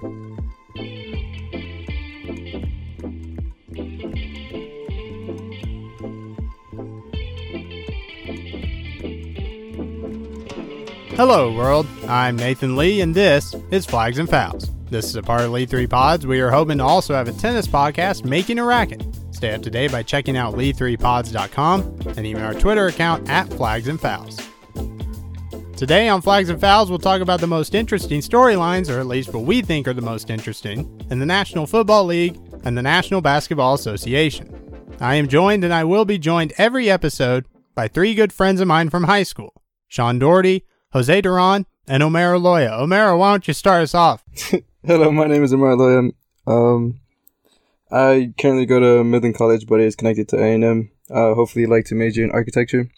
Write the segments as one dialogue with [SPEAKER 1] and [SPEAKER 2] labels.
[SPEAKER 1] Hello, world. I'm Nathan Lee, and this is Flags and Fouls. This is a part of Lee 3 Pods. We are hoping to also have a tennis podcast, Making a Racket. Stay up to date by checking out lee3pods.com and even our Twitter account at Flags and Fouls. Today on Flags and Fouls, we'll talk about the most interesting storylines, or at least what we think are the most interesting, in the National Football League and the National Basketball Association. I am joined, and I will be joined every episode by three good friends of mine from high school Sean Doherty, Jose Duran, and Omer Loya. Omer, why don't you start us off?
[SPEAKER 2] Hello, my name is Omer Loya. Um, I currently go to Midland College, but it's connected to A&M. Uh, hopefully, like to major in architecture.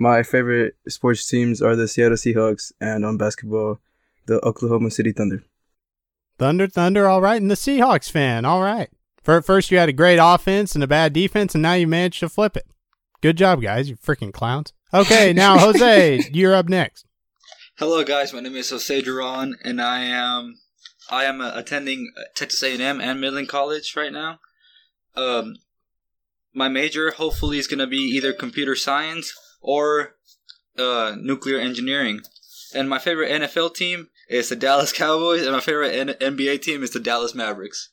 [SPEAKER 2] My favorite sports teams are the Seattle Seahawks, and on basketball, the Oklahoma City Thunder.
[SPEAKER 1] Thunder, Thunder, all right, and the Seahawks fan, all right. For, First, you had a great offense and a bad defense, and now you managed to flip it. Good job, guys, you freaking clowns. Okay, now Jose, you're up next.
[SPEAKER 3] Hello, guys. My name is Jose Duran, and I am I am uh, attending Texas A&M and Midland College right now. Um, my major hopefully is going to be either computer science or uh, nuclear engineering. And my favorite NFL team is the Dallas Cowboys, and my favorite N- NBA team is the Dallas Mavericks.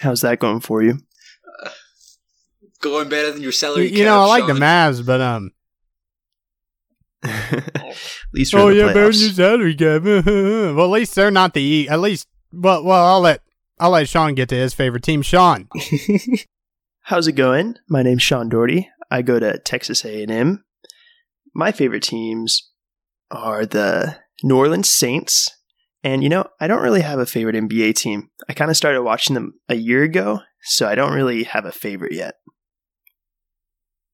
[SPEAKER 4] How's that going for you?
[SPEAKER 3] Uh, going better than your salary.
[SPEAKER 1] You, you
[SPEAKER 3] cap,
[SPEAKER 1] know, I like
[SPEAKER 3] Sean.
[SPEAKER 1] the Mavs, but um,
[SPEAKER 4] at least
[SPEAKER 1] oh yeah,
[SPEAKER 4] the
[SPEAKER 1] better than
[SPEAKER 4] playoffs.
[SPEAKER 1] your salary cap. well, at least they're not the E. At least, well, well, I'll let I'll let Sean get to his favorite team. Sean,
[SPEAKER 4] How's it going? My name's Sean Doherty. I go to Texas A&M. My favorite teams are the New Orleans Saints. And you know, I don't really have a favorite NBA team. I kind of started watching them a year ago, so I don't really have a favorite yet.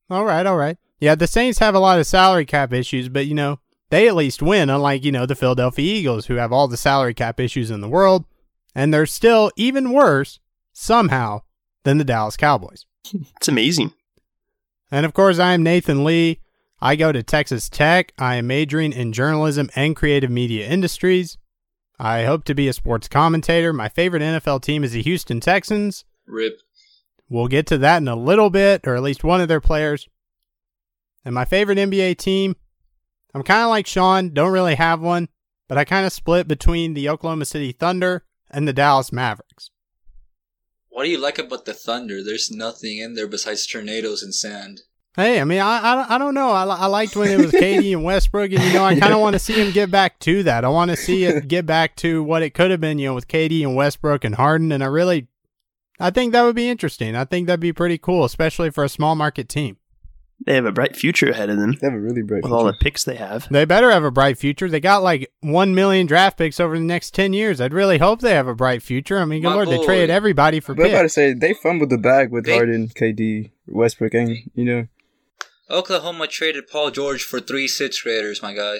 [SPEAKER 1] all right, all right. Yeah, the Saints have a lot of salary cap issues, but you know they at least win, unlike you know the Philadelphia Eagles, who have all the salary cap issues in the world, and they're still even worse somehow than the Dallas Cowboys.
[SPEAKER 4] It's amazing.
[SPEAKER 1] And of course, I am Nathan Lee. I go to Texas Tech. I am majoring in journalism and creative media industries. I hope to be a sports commentator. My favorite NFL team is the Houston Texans.
[SPEAKER 3] Rip.
[SPEAKER 1] We'll get to that in a little bit, or at least one of their players. And my favorite NBA team, I'm kind of like Sean, don't really have one, but I kind of split between the Oklahoma City Thunder and the Dallas Mavericks.
[SPEAKER 3] What do you like about the Thunder? There's nothing in there besides tornadoes and sand.
[SPEAKER 1] Hey, I mean, I, I, I don't know. I, I liked when it was KD and Westbrook, and you know, I kind of want to see him get back to that. I want to see it get back to what it could have been, you know, with KD and Westbrook and Harden. And I really, I think that would be interesting. I think that'd be pretty cool, especially for a small market team.
[SPEAKER 4] They have a bright future ahead of them
[SPEAKER 2] They have a really bright future.
[SPEAKER 4] with all the picks they have.
[SPEAKER 1] They better have a bright future. They got like one million draft picks over the next ten years. I'd really hope they have a bright future. I mean, good
[SPEAKER 3] My
[SPEAKER 1] lord, they traded everybody for picks.
[SPEAKER 2] But I'm about to say they fumbled the bag with
[SPEAKER 3] They-
[SPEAKER 2] Harden, KD, Westbrook, and you know.
[SPEAKER 3] Oklahoma traded Paul George for three sixth graders, my guy.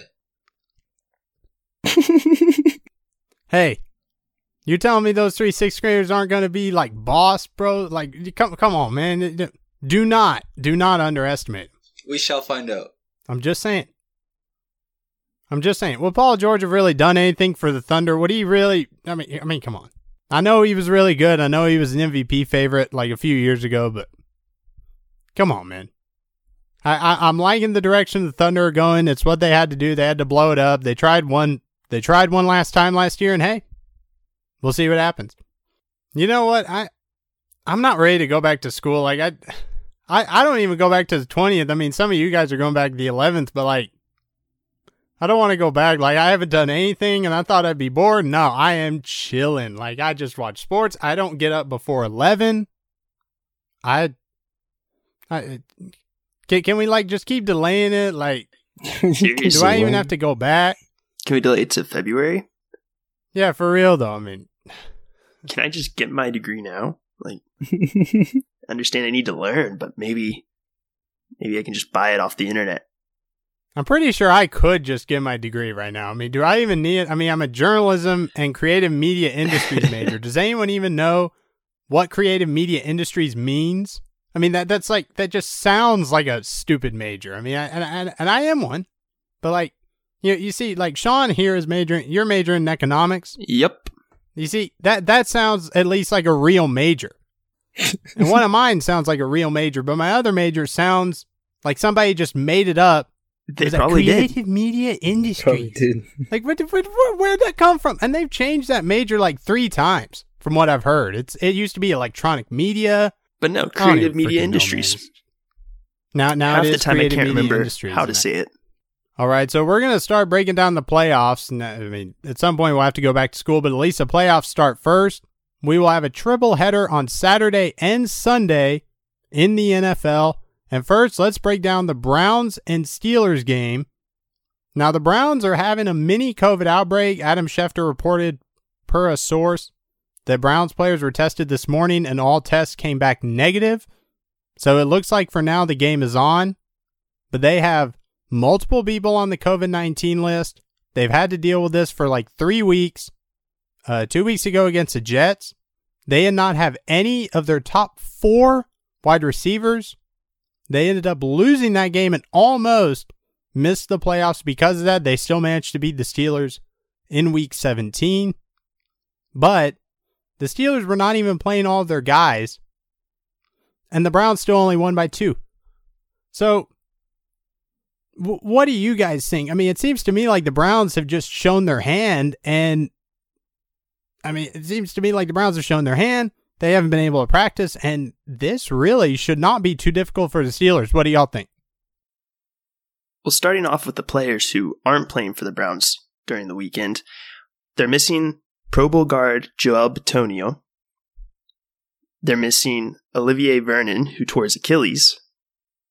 [SPEAKER 1] Hey, you're telling me those three sixth graders aren't going to be like boss, bro? Like, come, come on, man. Do not, do not underestimate.
[SPEAKER 3] We shall find out.
[SPEAKER 1] I'm just saying. I'm just saying. Will Paul George have really done anything for the Thunder? Would he really? I mean, I mean, come on. I know he was really good. I know he was an MVP favorite like a few years ago, but come on, man. I, I'm liking the direction the Thunder are going. It's what they had to do. They had to blow it up. They tried one. They tried one last time last year, and hey, we'll see what happens. You know what? I I'm not ready to go back to school. Like I. I, I don't even go back to the 20th. I mean, some of you guys are going back to the 11th, but like, I don't want to go back. Like, I haven't done anything and I thought I'd be bored. No, I am chilling. Like, I just watch sports. I don't get up before 11. I, I, can, can we like just keep delaying it? Like, do I even have to go back?
[SPEAKER 4] Can we delay it to February?
[SPEAKER 1] Yeah, for real though. I mean,
[SPEAKER 4] Can I just get my degree now? Like, understand I need to learn, but maybe, maybe I can just buy it off the internet.
[SPEAKER 1] I'm pretty sure I could just get my degree right now. I mean, do I even need it? I mean, I'm a journalism and creative media industries major. Does anyone even know what creative media industries means? I mean, that that's like that just sounds like a stupid major. I mean, I, and, and and I am one, but like you you see, like Sean here is majoring. You're majoring in economics.
[SPEAKER 4] Yep.
[SPEAKER 1] You see, that that sounds at least like a real major. and one of mine sounds like a real major, but my other major sounds like somebody just made it up.
[SPEAKER 4] They
[SPEAKER 1] was a
[SPEAKER 4] probably did.
[SPEAKER 1] creative media
[SPEAKER 2] Probably
[SPEAKER 1] industry.
[SPEAKER 2] did.
[SPEAKER 1] Like, where, where, where, where'd that come from? And they've changed that major like three times, from what I've heard. It's it used to be electronic media.
[SPEAKER 4] But no, creative media
[SPEAKER 1] know,
[SPEAKER 4] industries.
[SPEAKER 1] Now, now
[SPEAKER 4] Half
[SPEAKER 1] it
[SPEAKER 4] the time I
[SPEAKER 1] creative
[SPEAKER 4] can't
[SPEAKER 1] media
[SPEAKER 4] remember
[SPEAKER 1] industries
[SPEAKER 4] how to say it.
[SPEAKER 1] All right, so we're gonna start breaking down the playoffs. And I mean, at some point we'll have to go back to school, but at least the playoffs start first. We will have a triple header on Saturday and Sunday in the NFL. And first, let's break down the Browns and Steelers game. Now, the Browns are having a mini COVID outbreak. Adam Schefter reported per a source that Browns players were tested this morning and all tests came back negative. So it looks like for now the game is on, but they have multiple people on the COVID 19 list. They've had to deal with this for like three weeks. Uh, two weeks ago against the Jets, they did not have any of their top four wide receivers. They ended up losing that game and almost missed the playoffs because of that. They still managed to beat the Steelers in week 17. But the Steelers were not even playing all of their guys. And the Browns still only won by two. So, w- what do you guys think? I mean, it seems to me like the Browns have just shown their hand. And, I mean, it seems to me like the Browns have shown their hand. They haven't been able to practice. And this really should not be too difficult for the Steelers. What do y'all think?
[SPEAKER 4] Well, starting off with the players who aren't playing for the Browns during the weekend, they're missing Pro Bowl guard Joel Bitonio. They're missing Olivier Vernon, who tore his Achilles,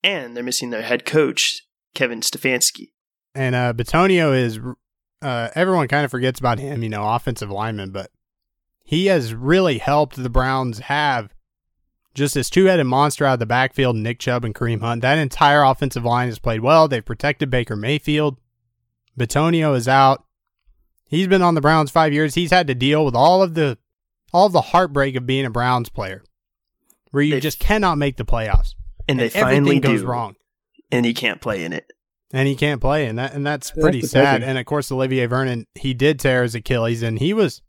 [SPEAKER 4] and they're missing their head coach Kevin Stefanski.
[SPEAKER 1] And uh, Bitonio is, uh, everyone kind of forgets about him, you know, offensive lineman, but he has really helped the Browns have just this two headed monster out of the backfield, Nick Chubb and Kareem Hunt. That entire offensive line has played well. They've protected Baker Mayfield. Bitonio is out. He's been on the Browns five years. He's had to deal with all of the all of the heartbreak of being a Browns player, where you
[SPEAKER 4] They've-
[SPEAKER 1] just cannot make the playoffs.
[SPEAKER 4] And they
[SPEAKER 1] everything
[SPEAKER 4] finally
[SPEAKER 1] goes
[SPEAKER 4] do,
[SPEAKER 1] wrong.
[SPEAKER 4] and he can't play in it.
[SPEAKER 1] and he can't play, and that and that's pretty
[SPEAKER 2] that's
[SPEAKER 1] sad.
[SPEAKER 2] depressing.
[SPEAKER 1] And of course, Olivier Vernon, he did tear his Achilles, and he was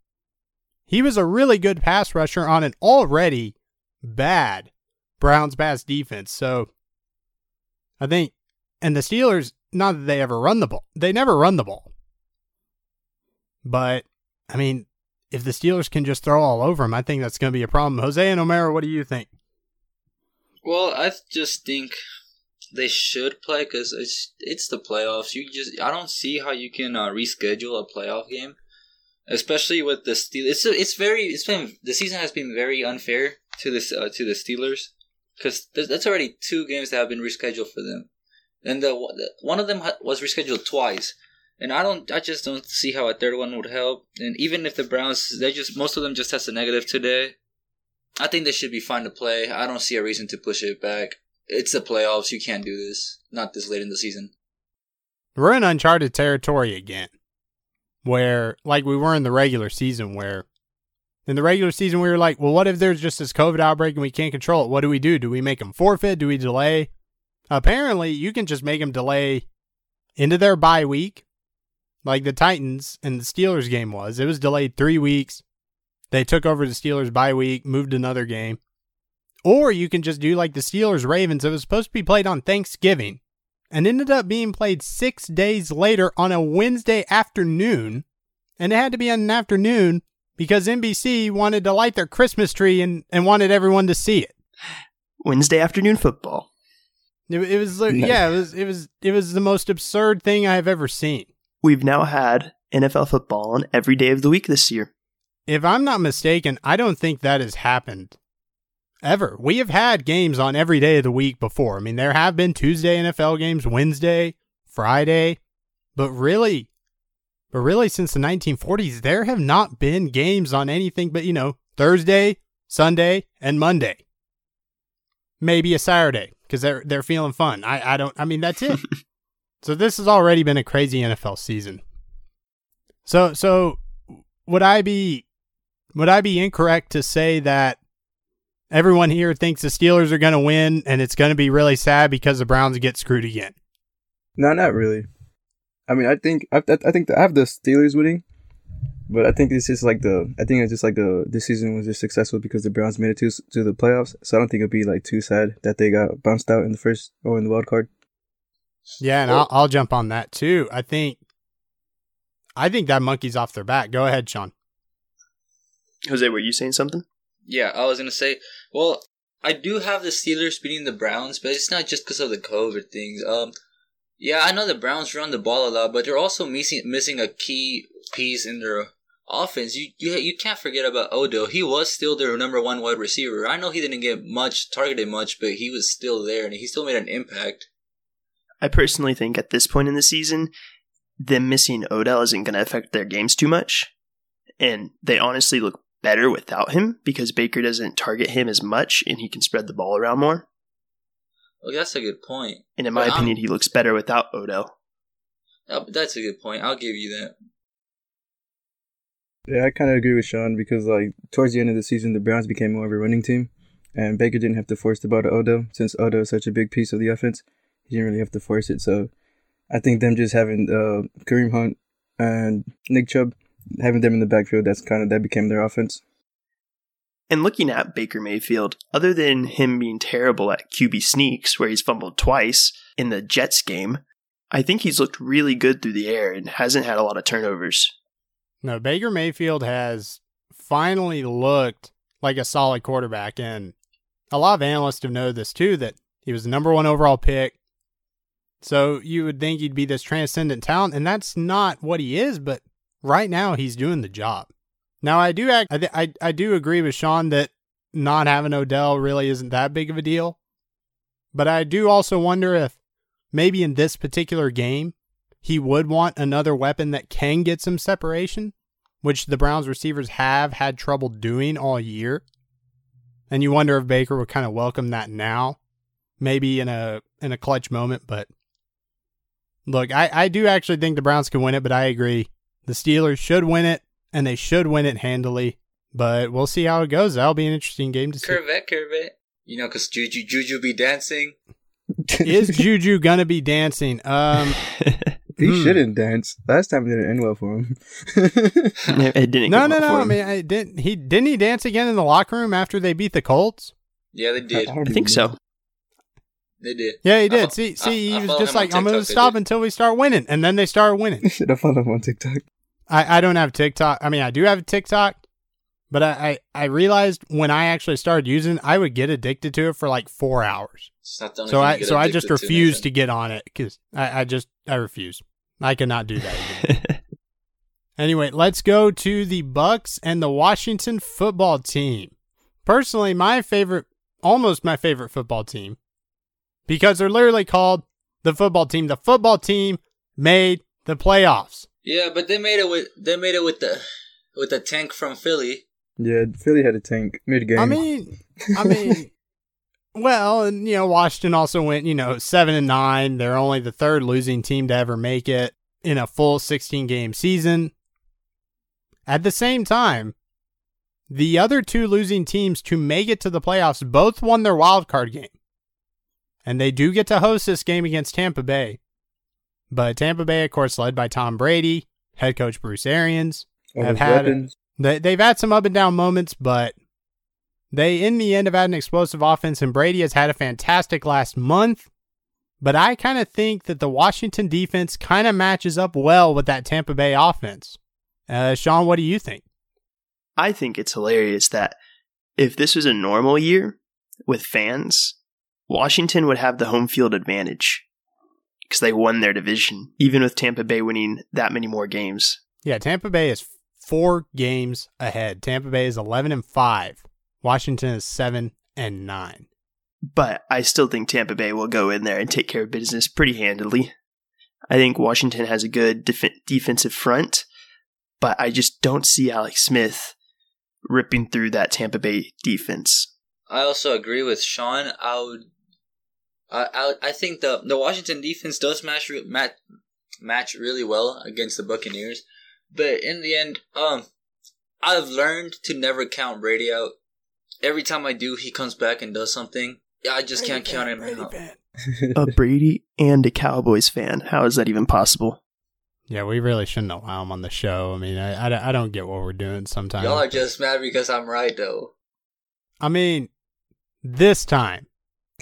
[SPEAKER 1] he was a really good pass rusher on an already bad Browns pass defense. So I think, and the Steelers, not that they ever run the ball, they never run the ball, but I mean, if the Steelers can just throw all over them, I think that's going to be a problem. Jose and Omer, what do you think?
[SPEAKER 3] Well, I just think they should play because it's it's the playoffs. You just I don't see how you can uh, reschedule a playoff game, especially with the Steelers. It's it's very it's been the season has been very unfair to this uh, to the Steelers because that's already two games that have been rescheduled for them, and the, one of them was rescheduled twice. And I don't, I just don't see how a third one would help. And even if the Browns, they just most of them just tested negative today. I think they should be fine to play. I don't see a reason to push it back. It's the playoffs. You can't do this. Not this late in the season.
[SPEAKER 1] we're in uncharted territory again where like we were in the regular season where in the regular season we were like well what if there's just this covid outbreak and we can't control it what do we do do we make them forfeit do we delay apparently you can just make them delay into their bye week like the titans and the steelers game was it was delayed three weeks they took over the steelers bye week moved another game or you can just do like the steelers ravens it was supposed to be played on thanksgiving and ended up being played six days later on a Wednesday afternoon. And it had to be on an afternoon because NBC wanted to light their Christmas tree and, and wanted everyone to see it.
[SPEAKER 4] Wednesday afternoon football.
[SPEAKER 1] It, it was uh,
[SPEAKER 2] like-
[SPEAKER 1] yeah, it was it was it was the most absurd thing I've ever seen.
[SPEAKER 4] We've now had NFL football on every day of the week this year.
[SPEAKER 1] If I'm not mistaken, I don't think that has happened ever. We have had games on every day of the week before. I mean, there have been Tuesday NFL games, Wednesday, Friday, but really, but really since the 1940s, there have not been games on anything but, you know, Thursday, Sunday, and Monday. Maybe a Saturday because they're they're feeling fun. I I don't. I mean, that's it. so this has already been a crazy NFL season. So so would I be would I be incorrect to say that everyone here thinks the Steelers are going to win and it's going to be really sad because the Browns get screwed again?
[SPEAKER 2] No, not really. I mean, I think I, I think I have the Steelers winning, But I think it's just like the I think it's just like the this season was just successful because the Browns made it to to the playoffs. So I don't think it'd be like too sad that they got bounced out in the first or in the wild card.
[SPEAKER 1] Yeah, and I'll, I'll jump on that too. I think, I think that monkey's off their back. Go ahead, Sean.
[SPEAKER 4] Jose, were you saying something?
[SPEAKER 3] Yeah, I was gonna say. Well, I do have the Steelers beating the Browns, but it's not just because of the COVID things. Um, yeah, I know the Browns run the ball a lot, but they're also missing missing a key piece in their offense. You you you can't forget about Odell. He was still their number one wide receiver. I know he didn't get much targeted much, but he was still there and he still made an impact.
[SPEAKER 4] I personally think at this point in the season, them missing Odell isn't going to affect their games too much. And they honestly look better without him because Baker doesn't target him as much and he can spread the ball around more.
[SPEAKER 3] Well, that's a good point.
[SPEAKER 4] And in my
[SPEAKER 3] But I'm-
[SPEAKER 4] opinion, he looks better without Odell.
[SPEAKER 3] Uh, that's a good point. I'll give you that.
[SPEAKER 2] Yeah, I kind of agree with Sean because like towards the end of the season, the Browns became more of a running team, and Baker didn't have to force the ball to Odell since Odell is such a big piece of the offense. He didn't really have to force it. So I think them just having uh, Kareem Hunt and Nick Chubb having them in the backfield, that's kind of that became their offense.
[SPEAKER 4] And looking at Baker Mayfield, other than him being terrible at QB sneaks, where he's fumbled twice in the Jets game, I think he's looked really good through the air and hasn't had a lot of turnovers.
[SPEAKER 1] No, Baker Mayfield has finally looked like a solid quarterback, and a lot of analysts have known this too. That he was the number one overall pick. So you would think he'd be this transcendent talent, and that's not what he is. But right now, he's doing the job. Now, I do act, I, th- I I do agree with Sean that not having Odell really isn't that big of a deal. But I do also wonder if maybe in this particular game, he would want another weapon that can get some separation, which the Browns receivers have had trouble doing all year. And you wonder if Baker would kind of welcome that now, maybe in a in a clutch moment. But look, I, I do actually think the Browns can win it, but I agree. The Steelers should win it, and they should win it handily. But we'll see how it goes. That'll be an interesting game to see.
[SPEAKER 3] Corvette, Corvette. You know, because Juju, Juju be dancing.
[SPEAKER 1] Is Juju gonna be dancing? Um,
[SPEAKER 2] he
[SPEAKER 1] Hmm.
[SPEAKER 2] shouldn't dance. Last time it didn't end well for him.
[SPEAKER 4] it didn't.
[SPEAKER 1] no, no,
[SPEAKER 4] well
[SPEAKER 1] no. I mean, I didn't he didn't he dance again in the locker room after they beat the Colts?
[SPEAKER 3] Yeah, they did.
[SPEAKER 4] I think so.
[SPEAKER 3] They did.
[SPEAKER 1] Yeah, he did.
[SPEAKER 3] fo-
[SPEAKER 1] see, see,
[SPEAKER 3] I
[SPEAKER 1] he was just
[SPEAKER 3] him on
[SPEAKER 1] like, I'm going to stop
[SPEAKER 3] did.
[SPEAKER 1] until we start winning, and then they started winning.
[SPEAKER 2] Should have followed him on TikTok.
[SPEAKER 1] I, I don't have TikTok. I mean, I do have TikTok, but I, I, I realized when I actually started using, it, I would get addicted to it for like four hours.
[SPEAKER 3] It's not the only
[SPEAKER 1] So I, so I just
[SPEAKER 3] addicted to,
[SPEAKER 1] refuse to get on it because I, I just, I refuse. I cannot do that. Anyway, let's go to the Bucks and the Washington football team. Personally, my favorite, almost my favorite football team, because they're literally called the football team. The football team made the playoffs.
[SPEAKER 3] Yeah, but they made it with they made it with the with the tank from Philly.
[SPEAKER 2] Yeah, Philly had a tank mid game.
[SPEAKER 1] I mean, I mean, well, and you know, Washington also went, you know, seven and nine. They're only the third losing team to ever make it in a full 16 game season. At the same time, the other two losing teams to make it to the playoffs both won their wild card game. And they do get to host this game against Tampa Bay. But Tampa Bay, of course, led by Tom Brady, head coach Bruce Arians,
[SPEAKER 2] All
[SPEAKER 1] have had-
[SPEAKER 2] weapons.
[SPEAKER 1] they, they've had some up and down moments, but they, in the end, have had an explosive offense, and Brady has had a fantastic last month. But I kind of think that the Washington defense kind of matches up well with that Tampa Bay offense. Uh, Sean, what do you think?
[SPEAKER 4] I think it's hilarious that if this was a normal year with fans, Washington would have the home field advantage because they won their division, even with Tampa Bay winning that many more games.
[SPEAKER 1] Yeah, Tampa Bay is four games ahead. Tampa Bay is 11 and 5. Washington is 7 and 9.
[SPEAKER 4] But I still think Tampa Bay will go in there and take care of business pretty handily. I think Washington has a good def- defensive front, but I just don't see Alex Smith ripping through that Tampa Bay defense.
[SPEAKER 3] I also agree with Sean. I would, I, I, I think the the Washington defense does match match match really well against the Buccaneers, but in the end, um, I've learned to never count Brady out. Every time I do, he comes back and does something. Yeah, I just can't count him out.
[SPEAKER 4] a Brady and a Cowboys fan. How is that even possible?
[SPEAKER 1] Yeah, we really shouldn't allow him on the show. I mean, I, I, I don't get what we're doing sometimes.
[SPEAKER 3] Y'all are just mad because I'm right, though.
[SPEAKER 1] I mean, this time,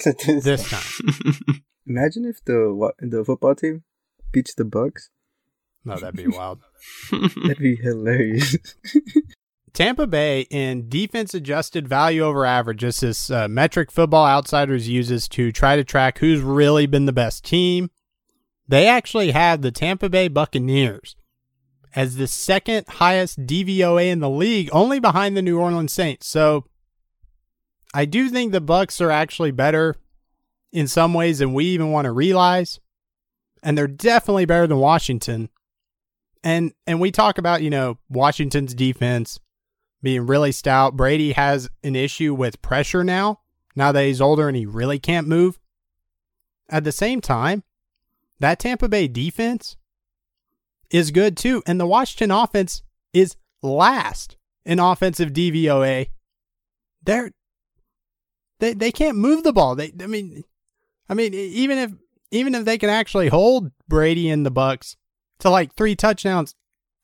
[SPEAKER 1] this time.
[SPEAKER 2] Imagine if the what the football team beats the Bucks.
[SPEAKER 1] No, that'd be wild.
[SPEAKER 2] That'd be hilarious.
[SPEAKER 1] Tampa Bay in defense adjusted value over average, just this uh, metric Football Outsiders uses to try to track who's really been the best team. They actually have the Tampa Bay Buccaneers as the second highest DVOA in the league, only behind the New Orleans Saints. So I do think the Bucks are actually better in some ways than we even want to realize. And they're definitely better than Washington. And and we talk about, you know, Washington's defense being really stout. Brady has an issue with pressure now, now that he's older and he really can't move. At the same time, that Tampa Bay defense is good too. And the Washington offense is last in offensive DVOA. They're they they can't move the ball. They I mean I mean even if even if they can actually hold Brady and the Bucks to like three touchdowns,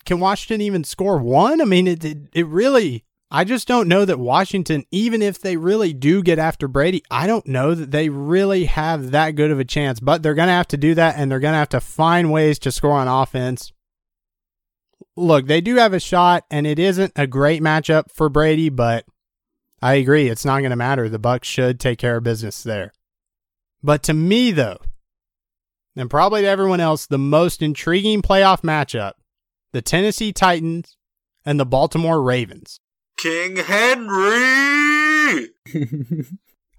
[SPEAKER 1] can Washington even score one? I mean it it, it really I just don't know that Washington, even if they really do get after Brady, I don't know that they really have that good of a chance. But they're going to have to do that, and they're going to have to find ways to score on offense. Look, they do have a shot, and it isn't a great matchup for Brady, but I agree, it's not going to matter. The Bucks should take care of business there. But to me, though, and probably to everyone else, the most intriguing playoff matchup the Tennessee Titans and the Baltimore Ravens.
[SPEAKER 3] King Henry!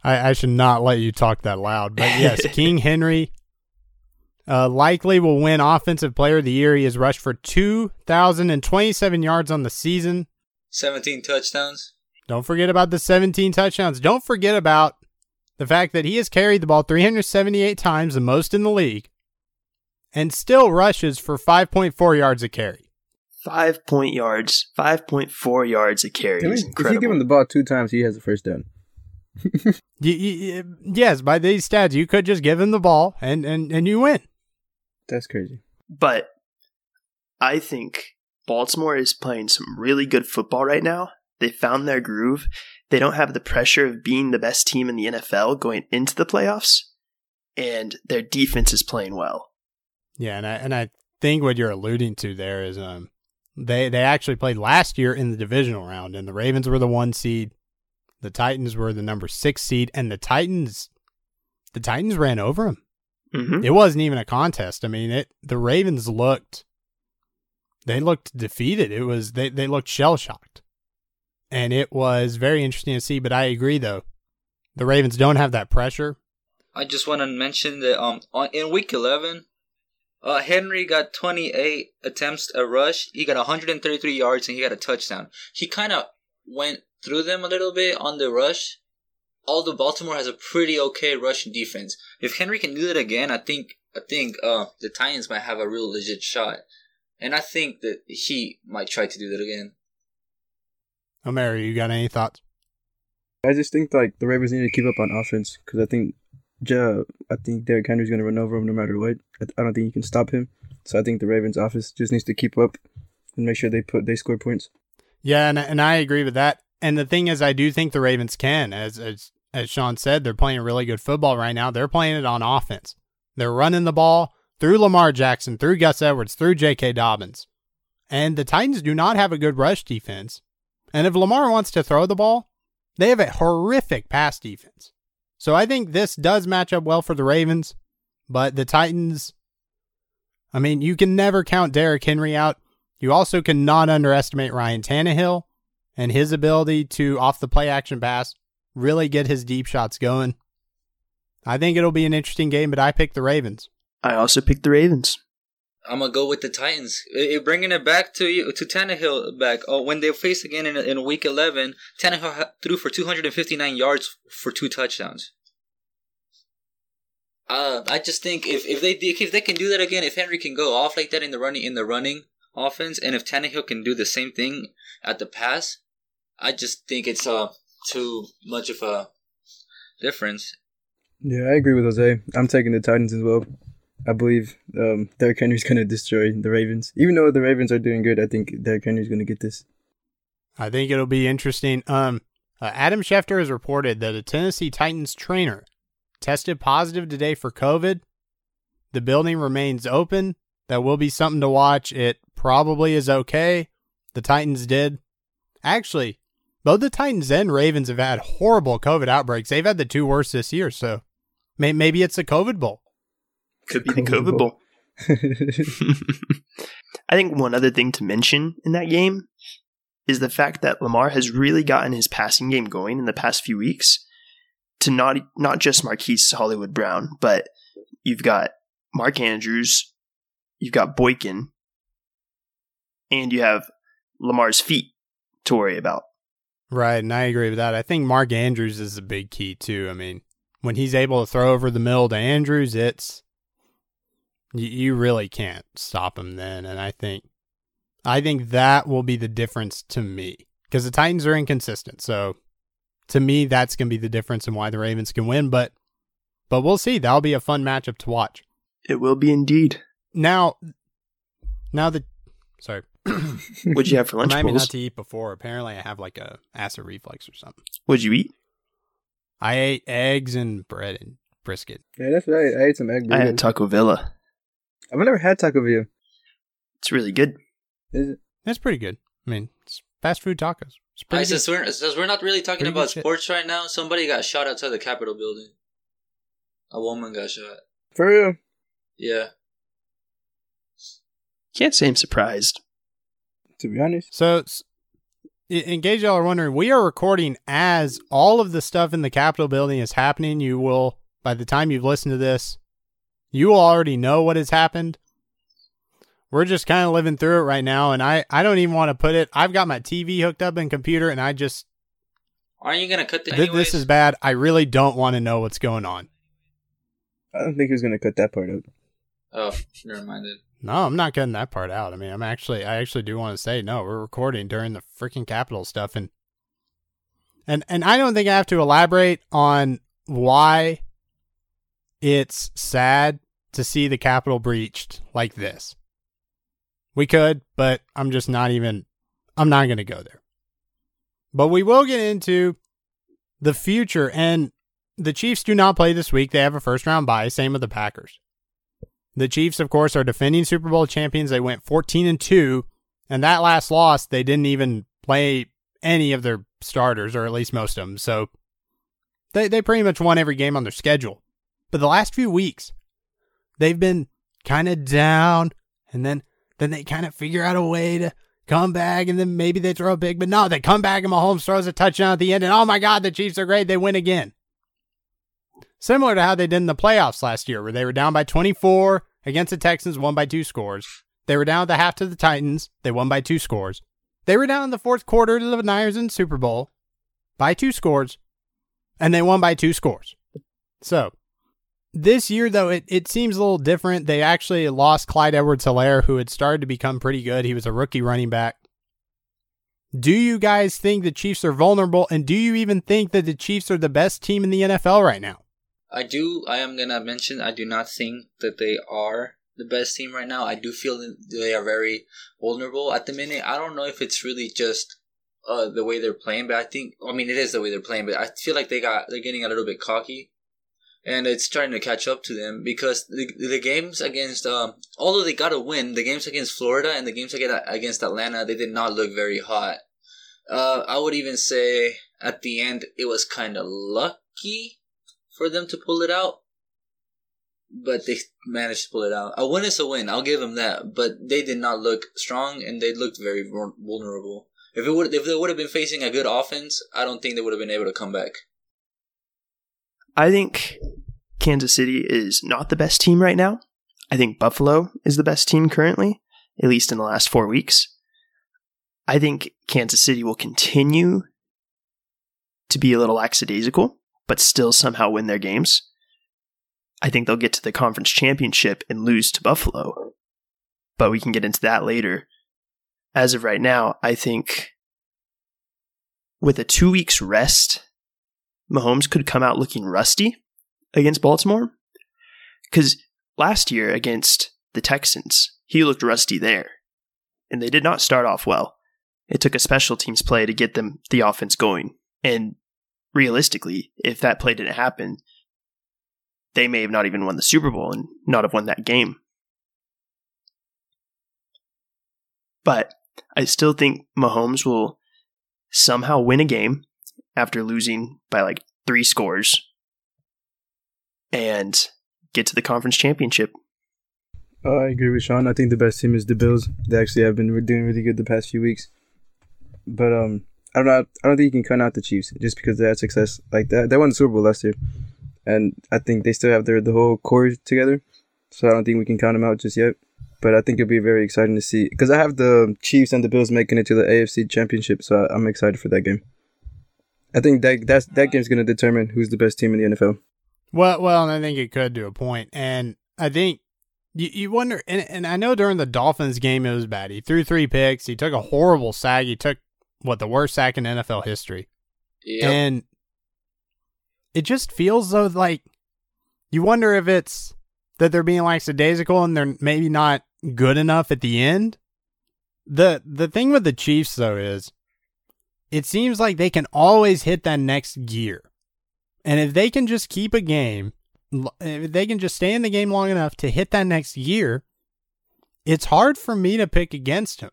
[SPEAKER 1] I, I, should not let you talk that loud, but yes, King Henry uh, likely will win Offensive Player of the Year. He has rushed for 2,027 yards on the season,
[SPEAKER 3] 17 touchdowns.
[SPEAKER 1] Don't forget about the 17 touchdowns. Don't forget about the fact that he has carried the ball 378 times, the most in the league, and still rushes for 5.4 yards a carry.
[SPEAKER 4] Five point yards, five point four yards a carry. I mean, if
[SPEAKER 2] you give him the ball two times, he has the first down.
[SPEAKER 1] you, you, yes, by these stats, you could just give him the ball and, and, and you win.
[SPEAKER 2] That's crazy.
[SPEAKER 4] But I think Baltimore is playing some really good football right now. They found their groove. They don't have the pressure of being the best team in the NFL going into the playoffs, and their defense is playing well.
[SPEAKER 1] Yeah, and I and I think what you're alluding to there is um they they actually played last year in the divisional round, and the Ravens were the one seed, the Titans were the number six seed, and the Titans, the Titans ran over them. Mm-hmm. It wasn't even a contest. I mean, it the Ravens looked, they looked defeated. It was they they looked shell shocked, and it was very interesting to see. But I agree, though, the Ravens don't have that pressure.
[SPEAKER 3] I just want to mention that um in week eleven, uh, Henry got 28 attempts a rush. He got 133 yards and he got a touchdown. He kind of went through them a little bit on the rush. Although Baltimore has a pretty okay rushing defense. If Henry can do that again, I think I think uh, the Titans might have a real legit shot. And I think that he might try to do that again.
[SPEAKER 1] Omer, you got any thoughts?
[SPEAKER 2] I just think like the Ravens need to keep up on offense because I think ja, I think Derrick Henry's going to run over him no matter what. I don't think you can stop him. So I think the Ravens office just needs to keep up and make sure they put they score points.
[SPEAKER 1] Yeah, and and I agree with that. And the thing is, I do think the Ravens can, as as as Sean said, they're playing really good football right now. They're playing it on offense. They're running the ball through Lamar Jackson, through Gus Edwards, through J.K. Dobbins. And the Titans do not have a good rush defense. And if Lamar wants to throw the ball, they have a horrific pass defense. So I think this does match up well for the Ravens, but the Titans, I mean, you can never count Derrick Henry out. You also cannot underestimate Ryan Tannehill and his ability to, off the play action pass, really get his deep shots going. I think it'll be an interesting game, but I picked the Ravens.
[SPEAKER 4] I also picked the Ravens.
[SPEAKER 3] I'm gonna go with the Titans. It, bringing it back to you to Tannehill back. Oh, when they face again in, in Week 11, Tannehill threw for 259 yards for two touchdowns. Uh, I just think if, if they if they can do that again, if Henry can go off like that in the running in the running offense, and if Tannehill can do the same thing at the pass, I just think it's uh too much of a difference.
[SPEAKER 2] Yeah, I agree with Jose. I'm taking the Titans as well. I believe um, Derrick Henry's going to destroy the Ravens. Even though the Ravens are doing good, I think Derrick Henry's going to get this.
[SPEAKER 1] I think it'll be interesting. Um, uh, Adam Schefter has reported that a Tennessee Titans trainer tested positive today for COVID. The building remains open. That will be something to watch. It probably is okay. The Titans did. Actually, both the Titans and Ravens have had horrible COVID outbreaks. They've had the two worst this year, so maybe it's a COVID bowl.
[SPEAKER 4] Could be the COVID Bowl. I think one other thing to mention in that game is the fact that Lamar has really gotten his passing game going in the past few weeks to not not just Marquise Hollywood Brown, but you've got Mark Andrews, you've got Boykin, and you have Lamar's feet to worry about.
[SPEAKER 1] Right, and I agree with that. I think Mark Andrews is a big key too. I mean, when he's able to throw over the middle to Andrews, it's you, you really can't stop him then. And I think, I think that will be the difference to me because the Titans are inconsistent. So to me, that's going to be the difference in why the Ravens can win. But, but we'll see. That'll be a fun matchup to watch.
[SPEAKER 4] It will be indeed.
[SPEAKER 1] Now, now the sorry.
[SPEAKER 4] What'd you have for lunch?
[SPEAKER 1] Remind me not to eat before. Apparently, I have like a acid reflux or something.
[SPEAKER 4] What'd you eat?
[SPEAKER 1] I ate eggs and bread and brisket.
[SPEAKER 2] yeah, that's right. I ate some egg Bread.
[SPEAKER 4] I
[SPEAKER 2] burgers.
[SPEAKER 4] had Taco Villa.
[SPEAKER 2] I've never had Taco Villa.
[SPEAKER 4] It's really good.
[SPEAKER 2] Is it?
[SPEAKER 1] That's pretty good. I mean, it's fast food tacos. It's
[SPEAKER 3] All
[SPEAKER 1] pretty
[SPEAKER 3] right,
[SPEAKER 1] good.
[SPEAKER 3] since we're since we're not really talking
[SPEAKER 1] Pretty good
[SPEAKER 3] about
[SPEAKER 1] shit.
[SPEAKER 3] sports right now, somebody got shot outside the Capitol building. A woman got shot.
[SPEAKER 2] For real?
[SPEAKER 3] Yeah.
[SPEAKER 4] Can't say I'm surprised.
[SPEAKER 2] To be honest.
[SPEAKER 1] So, in in case y'all are wondering, we are recording as all of the stuff in the Capitol building is happening. You will, by the time you've listened to this, you already know what has happened. We're just kind of living through it right now, and I, I don't even want to put it. I've got my TV hooked up and computer, and I just
[SPEAKER 3] Aren't you gonna cut the?
[SPEAKER 1] th-
[SPEAKER 3] Anyways?
[SPEAKER 1] this is bad. I really don't want to know what's going on.
[SPEAKER 2] I don't think he was going to cut that part out.
[SPEAKER 3] Oh, never mind it.
[SPEAKER 1] No, I'm not cutting that part out. I mean, I'm actually, I actually do want to say no. We're recording during the freaking Capitol stuff, and and and I don't think I have to elaborate on why it's sad to see the Capitol breached like this. We could, but I'm just not even. I'm not going to go there. But we will get into the future, and the Chiefs do not play this week. They have a first round bye. Same with the Packers. The Chiefs, of course, are defending Super Bowl champions. They went 14 and 2, and that last loss, they didn't even play any of their starters, or at least most of them. So they, they pretty much won every game on their schedule. But the last few weeks, they've been kind of down, and then then they kind of figure out a way to come back, and then maybe they throw a big, but no, they come back, and Mahomes throws a touchdown at the end, and oh my God, the Chiefs are great. They win again. Similar to how they did in the playoffs last year, where they were down by 24 against the Texans, won by two scores. They were down at the half to the Titans, they won by two scores. They were down in the fourth quarter to the Niners in Super Bowl by two scores, and they won by two scores. So, this year, though, it, it seems a little different. They actually lost Clyde Edwards Helaire, who had started to become pretty good. He was a rookie running back. Do you guys think the Chiefs are vulnerable? And do you even think that the Chiefs are the best team in the NFL right now?
[SPEAKER 3] I do. I am gonna mention. I do not think that they are the best team right now. I do feel that they are very vulnerable at the minute. I don't know if it's really just uh, the way they're playing, but I think. I mean, it is the way they're playing, but I feel like they got they're getting a little bit cocky, and it's starting to catch up to them because the the games against um although they got to win the games against Florida and the games against against Atlanta they did not look very hot. Uh, I would even say at the end it was kind of lucky for them to pull it out, but they managed to pull it out. A win is a win. I'll give them that, but they did not look strong and they looked very vulnerable. If it would, if they would have been facing a good offense, I don't think they would have been able to come back.
[SPEAKER 4] I think Kansas City is not the best team right now. I think Buffalo is the best team currently, at least in the last four weeks. I think Kansas City will continue to be a little lackadaisical, but still somehow win their games. I think they'll get to the conference championship and lose to Buffalo, but we can get into that later. As of right now, I think with a two weeks rest, Mahomes could come out looking rusty against Baltimore. Because last year against the Texans, he looked rusty there. And they did not start off well. It took a special teams play to get them the offense going. And realistically, if that play didn't happen, they may have not even won the Super Bowl and not have won that game. But I still think Mahomes will somehow win a game after losing by like three scores and get to the conference championship.
[SPEAKER 2] Oh, I agree with Sean. I think the best team is the Bills. They actually have been doing really good the past few weeks. But um, I don't know. I don't think you can count out the Chiefs just because they had success like that. They won the Super Bowl last year, and I think they still have their the whole core together. So I don't think we can count them out just yet. But I think it'll be very exciting to see because I have the Chiefs and the Bills making it to the AFC Championship. So I'm excited for that game. I think that that's that game's going to determine who's the best team in the NFL.
[SPEAKER 1] Well, well, and I think it could to a point, and I think you, you wonder, and, and I know during the Dolphins game it was bad. He threw three picks. He took a horrible sack. He took what the worst sack in NFL history,
[SPEAKER 3] Yep.
[SPEAKER 1] and it just feels though like you wonder if it's that they're being like lackadaisical and they're maybe not good enough at the end. the The thing with the Chiefs though is, it seems like they can always hit that next gear. And if they can just keep a game, if they can just stay in the game long enough to hit that next gear, it's hard for me to pick against him.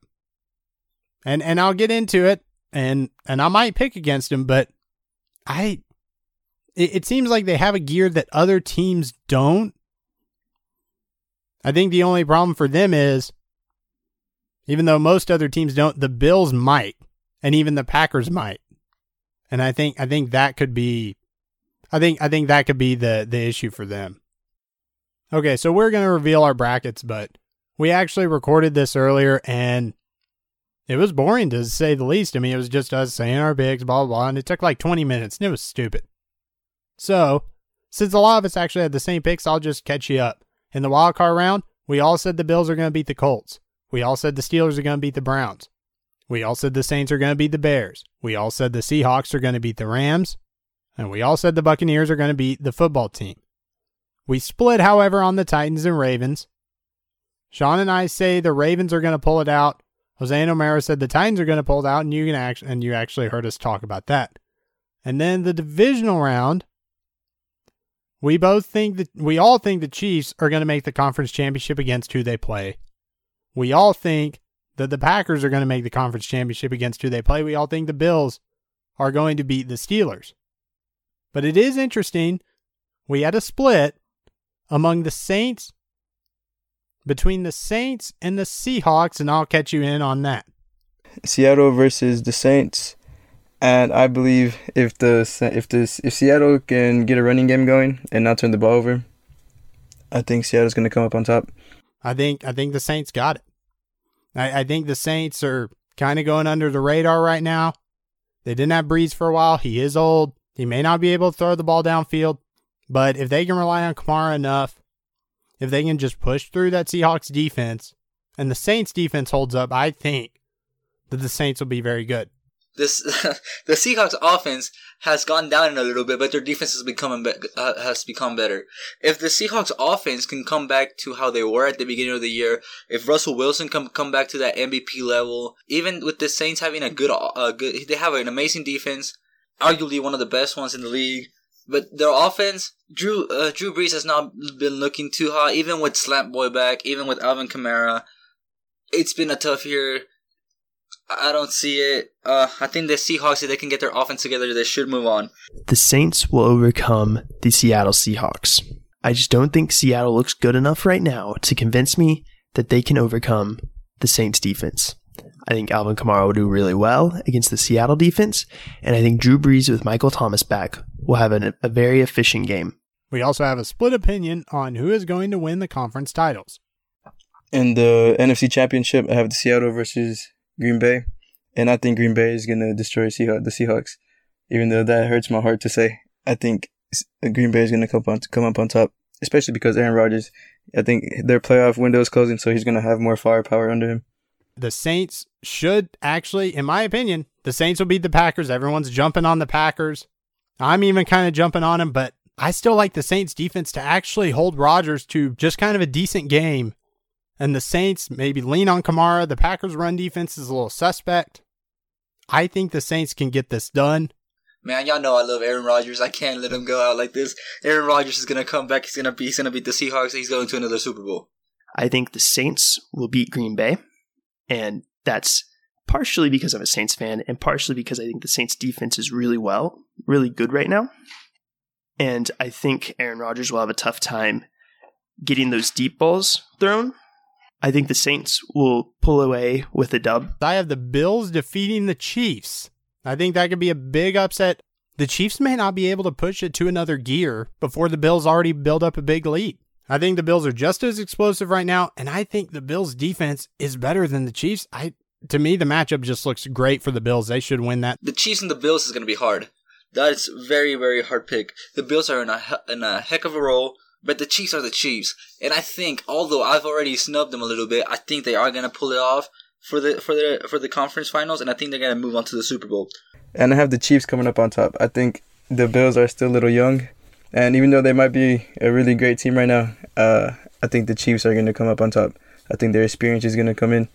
[SPEAKER 1] And and I'll get into it and and I might pick against him, but I it, it seems like they have a gear that other teams don't. I think the only problem for them is even though most other teams don't, the Bills might, and even the Packers might. And I think I think that could be I think I think that could be the the issue for them. Okay, so we're going to reveal our brackets, but we actually recorded this earlier and it was boring to say the least. I mean, it was just us saying our picks, blah, blah, blah, and it took like 20 minutes and it was stupid. So, since a lot of us actually had the same picks, I'll just catch you up. In the wild card round, we all said the Bills are going to beat the Colts. We all said the Steelers are going to beat the Browns. We all said the Saints are going to beat the Bears. We all said the Seahawks are going to beat the Rams. And we all said the Buccaneers are going to beat the football team. We split, however, on the Titans and Ravens. Sean and I say the Ravens are going to pull it out. Jose and Omer said the Titans are going to pull it out, and you can act- and you actually heard us talk about that. And then the divisional round, we both think that we all think the Chiefs are going to make the conference championship against who they play. We all think that the Packers are going to make the conference championship against who they play. We all think the Bills are going to beat the Steelers. But it is interesting. We had a split among the Saints between the Saints and the Seahawks, and I'll catch you in on that.
[SPEAKER 2] Seattle versus the Saints, and I believe if the if this if Seattle can get a running game going and not turn the ball over, I think Seattle's going to come up on top.
[SPEAKER 1] I think I think the Saints got it. I, I think the Saints are kind of going under the radar right now. They didn't have Brees for a while. He is old. He may not be able to throw the ball downfield, but if they can rely on Kamara enough, if they can just push through that Seahawks defense and the Saints defense holds up, I think that the Saints will be very good.
[SPEAKER 3] This the Seahawks offense has gone down a little bit, but their defense has become be- uh, has become better. If the Seahawks offense can come back to how they were at the beginning of the year, if Russell Wilson can come back to that MVP level, even with the Saints having a good uh, good they have an amazing defense, arguably one of the best ones in the league. But their offense, Drew uh, Drew Brees has not been looking too hot, even with Slant Boy back, even with Alvin Kamara. It's been a tough year. I don't see it. Uh, I think the Seahawks, if they can get their offense together, they should move on.
[SPEAKER 4] The Saints will overcome the Seattle Seahawks. I just don't think Seattle looks good enough right now to convince me that they can overcome the Saints defense. I think Alvin Kamara will do really well against the Seattle defense, and I think Drew Brees with Michael Thomas back will have an, a very efficient game.
[SPEAKER 1] We also have a split opinion on who is going to win the conference titles.
[SPEAKER 2] In the NFC Championship, I have the Seattle versus Green Bay, and I think Green Bay is to destroy Seahawks, the Seahawks. Even though that hurts my heart to say, I think Green Bay is to come on come up on top, especially because Aaron Rodgers. I think their playoff window is closing, so he's to have more firepower under him.
[SPEAKER 1] the Saints should actually, in my opinion, the Saints will beat the Packers. Everyone's jumping on the Packers. I'm even kind of jumping on them, but I still like the Saints defense to actually hold Rodgers to just kind of a decent game. And the Saints maybe lean on Kamara. The Packers run defense is a little suspect. I think the Saints can get this done.
[SPEAKER 3] Man, y'all know I love Aaron Rodgers. I can't let him go out like this. Aaron Rodgers is gonna come back. He's gonna be. He's gonna beat the Seahawks. He's going to another Super Bowl.
[SPEAKER 4] I think the Saints will beat Green Bay, and that's partially because I'm a Saints fan, and partially because I think the Saints defense is really well, really good right now. And I think Aaron Rodgers will have a tough time getting those deep balls thrown. I think the Saints will pull away with a dub.
[SPEAKER 1] I have the Bills defeating the Chiefs. I think that could be a big upset. The Chiefs may not be able to push it to another gear before the Bills already build up a big lead. I think the Bills are just as explosive right now, and I think the Bills defense is better than the Chiefs. I to me the matchup just looks great for the Bills. They should win that.
[SPEAKER 3] The Chiefs and the Bills is gonna be hard. That's very very hard pick. The Bills are in a in a heck of a roll, but the Chiefs are the Chiefs, and I think although I've already snubbed them a little bit, I think they are gonna pull it off for the for the for the conference finals, and I think they're gonna move on to the Super Bowl.
[SPEAKER 2] And I have the Chiefs coming up on top. I think the Bills are still a little young, and even though they might be a really great team right now, uh, I think the Chiefs are going to come up on top. I think their experience is going to come in.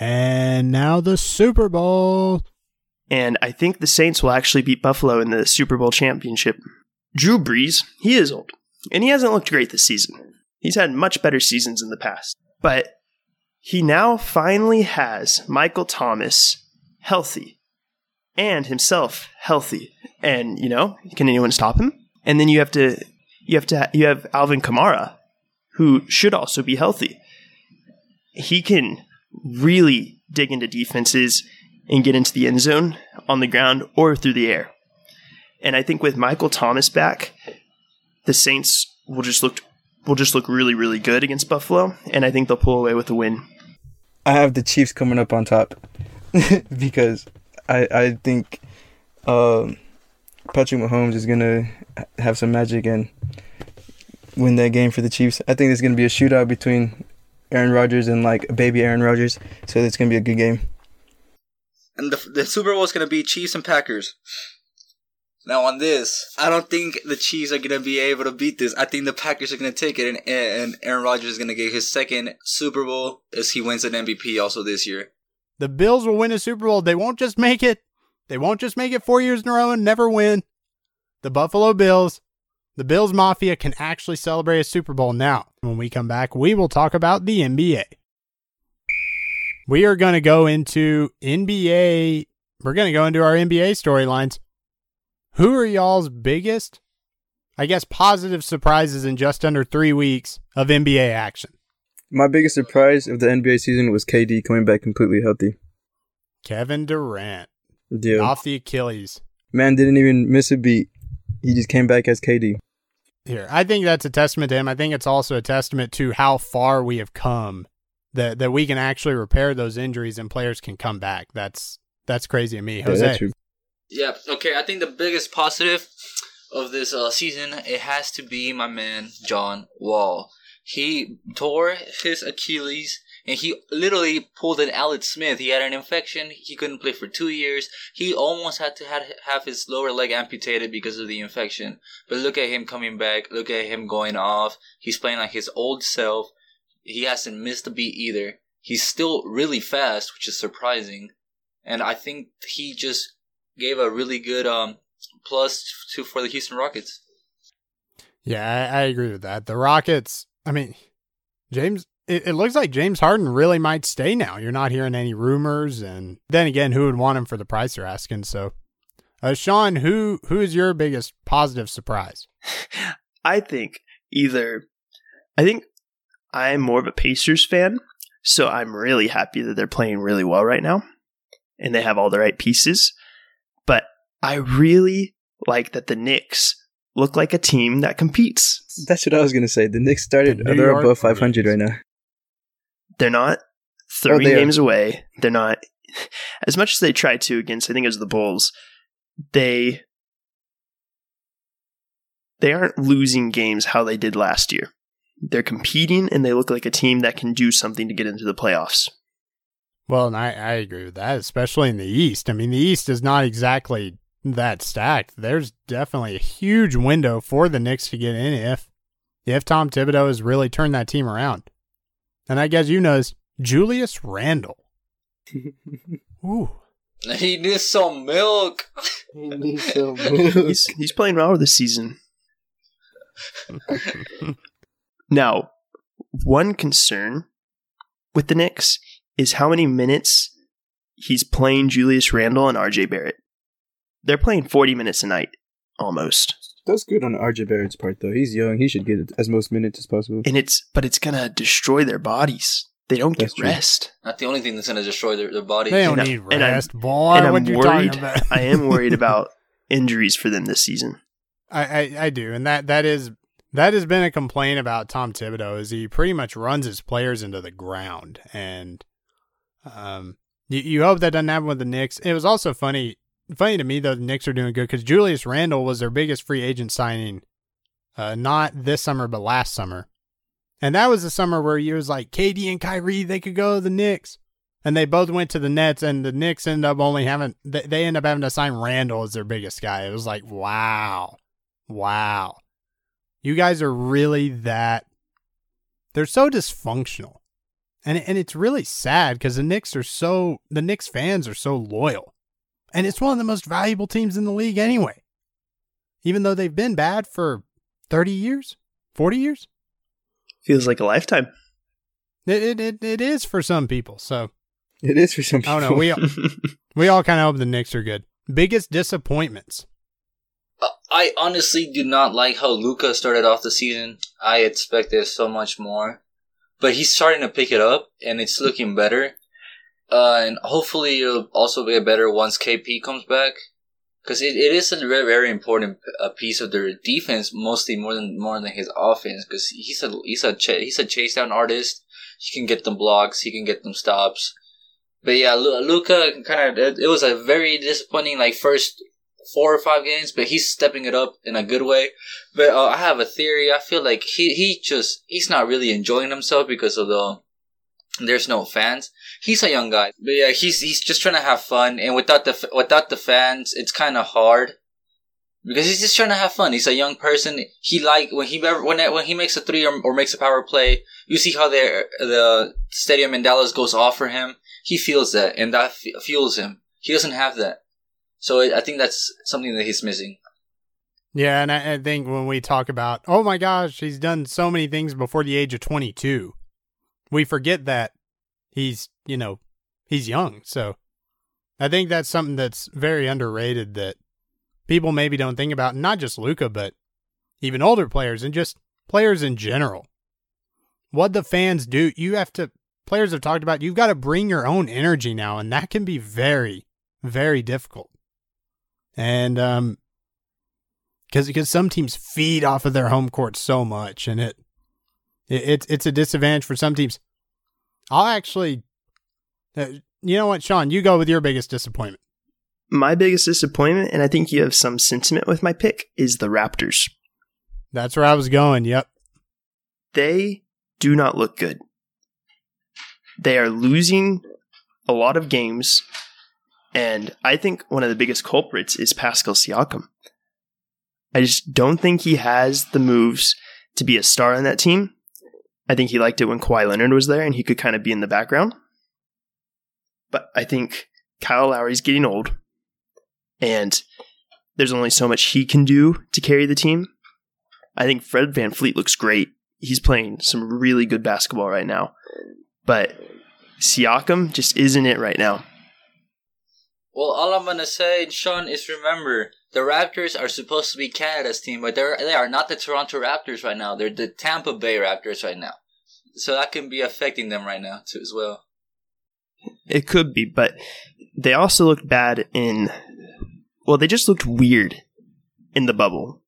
[SPEAKER 1] And now the Super Bowl.
[SPEAKER 4] And I think the Saints will actually beat Buffalo in the Super Bowl championship. Drew Brees, he is old, and he hasn't looked great this season. He's had much better seasons in the past. But he now finally has Michael Thomas healthy and himself healthy. And, you know, can anyone stop him? And then you have to you have to you have Alvin Kamara who should also be healthy. He can really dig into defenses and get into the end zone on the ground or through the air. And I think with Michael Thomas back, the Saints will just look will just look really really good against Buffalo and I think they'll pull away with a win.
[SPEAKER 2] I have the Chiefs coming up on top because I I think um, Patrick Mahomes is gonna have some magic and win that game for the Chiefs. I think it's gonna be a shootout between Aaron Rodgers and like baby Aaron Rodgers, so it's gonna be a good game.
[SPEAKER 3] And the the Super Bowl is gonna be Chiefs and Packers. Now on this, I don't think the Chiefs are gonna be able to beat this. I think the Packers are gonna take it, and, and Aaron Rodgers is gonna get his second Super Bowl as he wins an MVP also this year.
[SPEAKER 1] The Bills will win a Super Bowl. They won't just make it. They won't just make it four years in a row and never win. The Buffalo Bills, the Bills Mafia can actually celebrate a Super Bowl now. When we come back, we will talk about the NBA. We are going to go into NBA. We're going to go into our NBA storylines. Who are y'all's biggest, I guess, positive surprises in just under three weeks of NBA action?
[SPEAKER 2] My biggest surprise of the NBA season was KD coming back completely healthy.
[SPEAKER 1] Kevin Durant.
[SPEAKER 2] Yeah.
[SPEAKER 1] Off the Achilles.
[SPEAKER 2] Man didn't even miss a beat. He just came back as KD.
[SPEAKER 1] Here, I think that's a testament to him. I think it's also a testament to how far we have come. That that we can actually repair those injuries and players can come back. That's that's crazy to me. Jose.
[SPEAKER 2] Yeah,
[SPEAKER 3] yeah, okay. I think the biggest positive of this uh, season it has to be my man John Wall. He tore his Achilles and he literally pulled an Alex Smith. He had an infection. He couldn't play for two years. He almost had to have his lower leg amputated because of the infection. But look at him coming back. Look at him going off. He's playing like his old self. He hasn't missed a beat either. He's still really fast, which is surprising. And I think he just gave a really good um, plus to for the Houston Rockets.
[SPEAKER 1] Yeah, I, I agree with that. The Rockets I mean, James, it, it, looks like James Harden really might stay now. You're not hearing any rumors, and then again, who would want him for the price they're asking? So, uh, Sean, who who is your biggest positive surprise?
[SPEAKER 4] I think either. I think I'm more of a Pacers fan, so I'm really happy that they're playing really well right now, and they have all the right pieces. But I really like that the Knicks look like a team that competes.
[SPEAKER 2] That's what I was gonna say. The Knicks started; the they're York above 500 right now.
[SPEAKER 4] They're not three oh, they games are. away. They're not as much as they tried to against. I think it was the Bulls. They they aren't losing games how they did last year. They're competing, and they look like a team that can do something to get into the playoffs.
[SPEAKER 1] Well, and I, I agree with that, especially in the East. I mean, the East is not exactly that stacked, there's definitely a huge window for the Knicks to get in if if Tom Thibodeau has really turned that team around. And I guess you know is Julius Randle. Ooh.
[SPEAKER 3] He needs some milk.
[SPEAKER 2] He needs some
[SPEAKER 4] He's he's playing well this season. Now, one concern with the Knicks is how many minutes he's playing Julius Randle and RJ Barrett. They're playing 40 minutes a night almost.
[SPEAKER 2] That's good on RJ Barrett's part, though. He's young. He should get as most minutes as possible.
[SPEAKER 4] And it's but it's going to destroy their bodies. They don't
[SPEAKER 2] That's
[SPEAKER 4] get
[SPEAKER 2] true.
[SPEAKER 4] rest.
[SPEAKER 3] Not the only thing that's gonna destroy their, their body.
[SPEAKER 1] They don't
[SPEAKER 4] And I-
[SPEAKER 1] need
[SPEAKER 4] and I'm-
[SPEAKER 1] rest, boy.
[SPEAKER 4] and I'm
[SPEAKER 1] you
[SPEAKER 4] worried.
[SPEAKER 1] about?
[SPEAKER 4] I am worried about injuries for them this season.
[SPEAKER 1] I, I, I do, and that that is that has been a complaint about Tom Thibodeau is he pretty much runs his players into the ground, and um, you, you hope that doesn't happen with the Knicks. It was also funny funny to me though the Knicks are doing good because Julius Randle was their biggest free agent signing, uh, not this summer but last summer, and that was the summer where you was like KD and Kyrie they could go to the Knicks. And they both went to the Nets, and the Knicks end up only having they, they end up having to sign Randle as their biggest guy. It was like, wow, Wow. You guys are really that they're so dysfunctional. And and it's really sad cuz the Knicks are so the Knicks fans are so loyal. And it's one of the most valuable teams in the league anyway. Even though they've been bad for 30 years, 40 years.
[SPEAKER 4] Feels like a lifetime.
[SPEAKER 1] It it it, it is for some people. So,
[SPEAKER 2] It is for some people.
[SPEAKER 1] I
[SPEAKER 2] people.
[SPEAKER 1] don't know. We we all kind of hope the Knicks are good. Biggest disappointments.
[SPEAKER 3] Uh, I honestly do not like how Luka started off the season. I expected so much more, but he's starting to pick it up, and it's looking better. Uh, and hopefully it'll also get better once KP comes back, because it, it is a very very important uh, piece of their defense, mostly more than more than his offense. Because he's a he's a ch- he's a chase down artist. He can get them blocks. He can get them stops. But yeah, Luka kind of it, it was a very disappointing like first four or five games, but he's stepping it up in a good way. But uh, I have a theory. I feel like he he just he's not really enjoying himself because of the there's no fans. He's a young guy, but yeah, he's he's just trying to have fun, and without the without the fans, it's kind of hard because he's just trying to have fun. He's a young person. He like when he when when he makes a three or, or makes a power play, you see how the the stadium in Dallas goes off for him. He feels that, and that f- fuels him. He doesn't have that. So I think that's something that he's missing.
[SPEAKER 1] Yeah, and I, I think when we talk about, oh my gosh, he's done so many things before the age of 22, we forget that he's, you know, he's young. So I think that's something that's very underrated that people maybe don't think about. Not just Luka, but even older players and just players in general. What the fans do, you have to, players have talked about, you've got to bring your own energy now, and that can be very, very difficult. And, um, because because some teams feed off of their home court so much, and it, it it's it's a disadvantage for some teams. I'll actually, uh, you know what, Sean, you go with your biggest disappointment.
[SPEAKER 4] My biggest disappointment, and I think you have some sentiment with my pick, is the Raptors.
[SPEAKER 1] That's where I was going. Yep.
[SPEAKER 4] They do not look good. They are losing a lot of games, and I think one of the biggest culprits is Pascal Siakam. I just don't think he has the moves to be a star on that team. I think he liked it when Kawhi Leonard was there and he could kind of be in the background. But I think Kyle Lowry's getting old, and there's only so much he can do to carry the team. I think Fred VanVleet looks great. He's playing some really good basketball right now. But Siakam just isn't it right now.
[SPEAKER 3] Well, all I'm gonna say, Sean, is remember the Raptors are supposed to be Canada's team, but they're they are not the Toronto Raptors right now. They're the Tampa Bay Raptors right now, so that can be affecting them right now too as well.
[SPEAKER 4] It could be, but they also looked bad in. Well, they just looked weird in the bubble.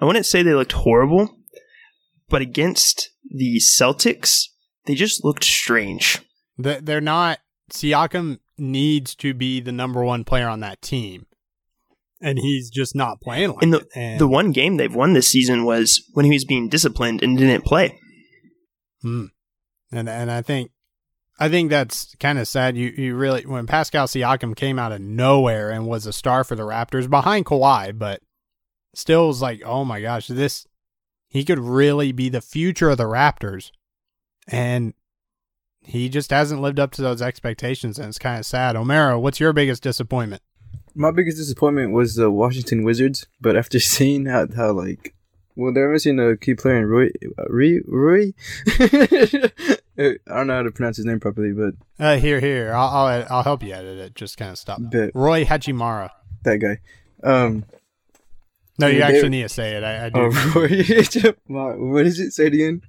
[SPEAKER 4] I wouldn't say they looked horrible, but against the Celtics, they just looked strange.
[SPEAKER 1] They- They're not. Siakam needs to be the number one player on that team, and he's just not playing like
[SPEAKER 4] And the.
[SPEAKER 1] And,
[SPEAKER 4] the one game they've won this season was when he was being disciplined and didn't play.
[SPEAKER 1] Hmm. and and I think I think that's kind of sad. You you really when Pascal Siakam came out of nowhere and was a star for the Raptors behind Kawhi, but still was like, oh my gosh, this he could really be the future of the Raptors, and he just hasn't lived up to those expectations, and it's kind of sad. Omero, what's your biggest disappointment?
[SPEAKER 2] My biggest disappointment was the Washington Wizards, but after seeing how, how like, well, they're missing a key player in Roy, uh, Roy, Roy? I don't know how to pronounce his name properly, but
[SPEAKER 1] Uh, here, here, I'll I'll, I'll help you edit it. Just kind of stop.
[SPEAKER 2] Bet.
[SPEAKER 1] Roy Hachimura.
[SPEAKER 2] that guy. Um,
[SPEAKER 1] No, you
[SPEAKER 2] they-
[SPEAKER 1] actually need to say it. I, I do.
[SPEAKER 2] oh, Roy, Ma- what is it? Say it again.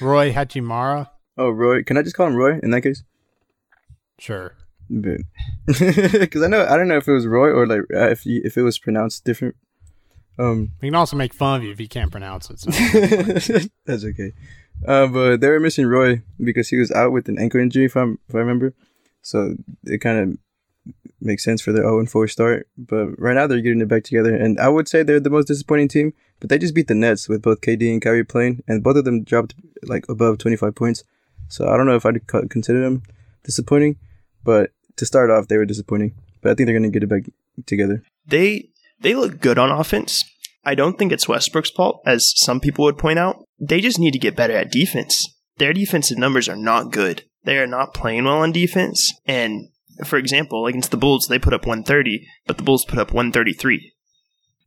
[SPEAKER 1] Roy Hachimura.
[SPEAKER 2] Oh, Roy. Can I just call him Roy in that case?
[SPEAKER 1] Sure.
[SPEAKER 2] Because I know I don't know if it was Roy or like uh, if you, if it was pronounced different. Um,
[SPEAKER 1] We can also make fun of you if you can't pronounce it. So.
[SPEAKER 2] That's okay. Uh, but they were missing Roy because he was out with an ankle injury, if, I'm, if I remember. So it kind of makes sense for their 0 4 start. But right now they're getting it back together. And I would say they're the most disappointing team. But they just beat the Nets with both KD and Kyrie playing. And both of them dropped like above 25 points. So I don't know if I'd consider them disappointing. But to start off, they were disappointing. But I think they're going to get it back together.
[SPEAKER 4] They they look good on offense. I don't think it's Westbrook's fault, as some people would point out. They just need to get better at defense. Their defensive numbers are not good. They are not playing well on defense. And for example, against the Bulls, they put up 130, but the Bulls put up 133.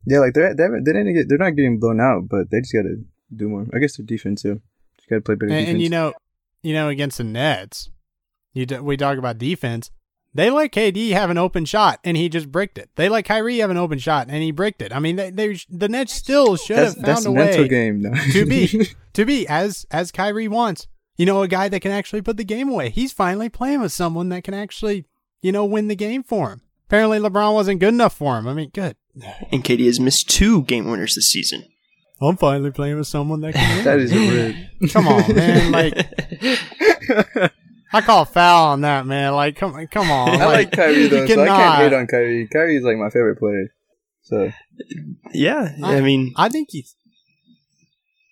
[SPEAKER 2] Yeah, like they're, they haven't, they didn't get, they're not getting blown out, but they just got to do more. I guess their defense, too. Just got to play better
[SPEAKER 1] and,
[SPEAKER 2] defense.
[SPEAKER 1] and you know, you know, against the Nets, you d- we talk about defense. They let KD have an open shot and he just bricked it. They let Kyrie have an open shot and he bricked it. I mean, they, they the Nets still should
[SPEAKER 2] that's,
[SPEAKER 1] have found
[SPEAKER 2] a
[SPEAKER 1] a
[SPEAKER 2] mental
[SPEAKER 1] way
[SPEAKER 2] game. No.
[SPEAKER 1] to be to be as as Kyrie wants. You know, a guy that can actually put the game away. He's finally playing with someone that can actually, you know, win the game for him. Apparently, LeBron wasn't good enough for him. I mean, good.
[SPEAKER 4] And KD has missed two game winners this season.
[SPEAKER 1] I'm finally playing with someone that can. Win.
[SPEAKER 2] that is rude.
[SPEAKER 1] Come on, man. Like I call foul on that, man. Like, come, come on.
[SPEAKER 2] I like Kyrie though, so I can't hate on Kyrie. Kyrie is like my favorite player. So
[SPEAKER 4] yeah, I, mean,
[SPEAKER 1] I think he's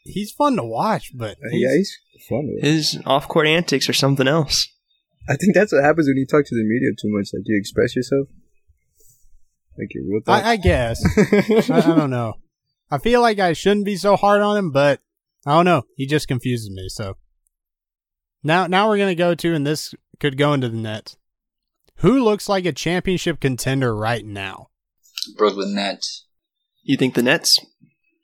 [SPEAKER 1] he's fun to watch, but
[SPEAKER 2] uh,
[SPEAKER 1] he's,
[SPEAKER 2] yeah, he's fun.
[SPEAKER 4] His off court antics are something else.
[SPEAKER 2] I think that's what happens when you talk to the media too much. Like you express yourself, like your real thoughts.
[SPEAKER 1] I, I guess I, I don't know. I feel like I shouldn't be so hard on him, but I don't know. He just confuses me. So now, now we're gonna go to, and this could go into the Nets. Who looks like a championship contender right now?
[SPEAKER 3] Brooklyn Nets.
[SPEAKER 4] You think the Nets?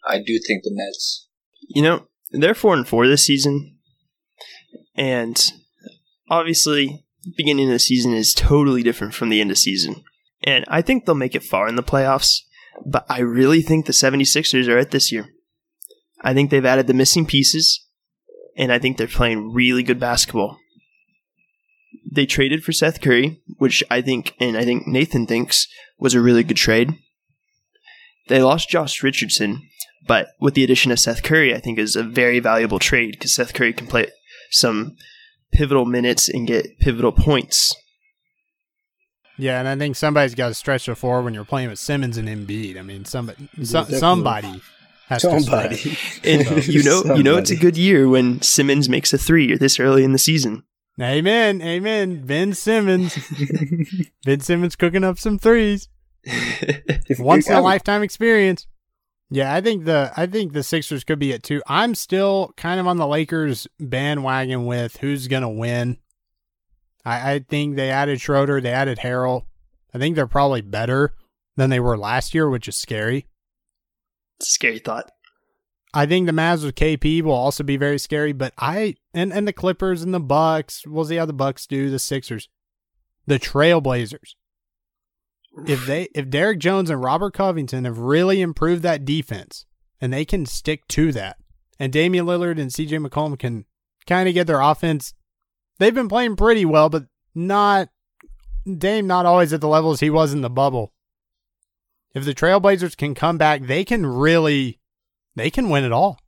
[SPEAKER 3] I do think the Nets.
[SPEAKER 4] You know, they're four and four this season, and obviously, beginning of the season is totally different from the end of season. And I think they'll make it far in the playoffs, but I really think the 76ers are it this year. I think they've added the missing pieces, and I think they're playing really good basketball. They traded for Seth Curry, which I think, and I think Nathan thinks, was a really good trade. They lost Josh Richardson, but with the addition of Seth Curry, I think is a very valuable trade because Seth Curry can play some pivotal minutes and get pivotal points.
[SPEAKER 1] Yeah, and I think somebody's got to stretch the floor when you're playing with Simmons and Embiid. I mean, somebody, so, somebody has to
[SPEAKER 2] Somebody.
[SPEAKER 1] stretch.
[SPEAKER 4] And you know, you know, it's a good year when Simmons makes a three this early in the season.
[SPEAKER 1] Amen, amen. Ben Simmons, Ben Simmons cooking up some threes.
[SPEAKER 2] If-
[SPEAKER 1] once in
[SPEAKER 2] I
[SPEAKER 1] a
[SPEAKER 2] would-
[SPEAKER 1] lifetime experience. Yeah, I think the I think the Sixers could be at two. I'm still kind of on the Lakers bandwagon with who's gonna win. I, I think they added Schroeder, they added Harrell. I think they're probably better than they were last year, which is scary.
[SPEAKER 4] Scary thought.
[SPEAKER 1] I think the Mavs with KP will also be very scary, but I and and the Clippers and the Bucks. We'll see how the Bucks do. The Sixers, the Trailblazers. If they if Derrick Jones and Robert Covington have really improved that defense and they can stick to that, and Damian Lillard and CJ McCollum can kind of get their offense, they've been playing pretty well, but not Dame not always at the levels he was in the bubble. If the Trailblazers can come back, they can really they can win it all.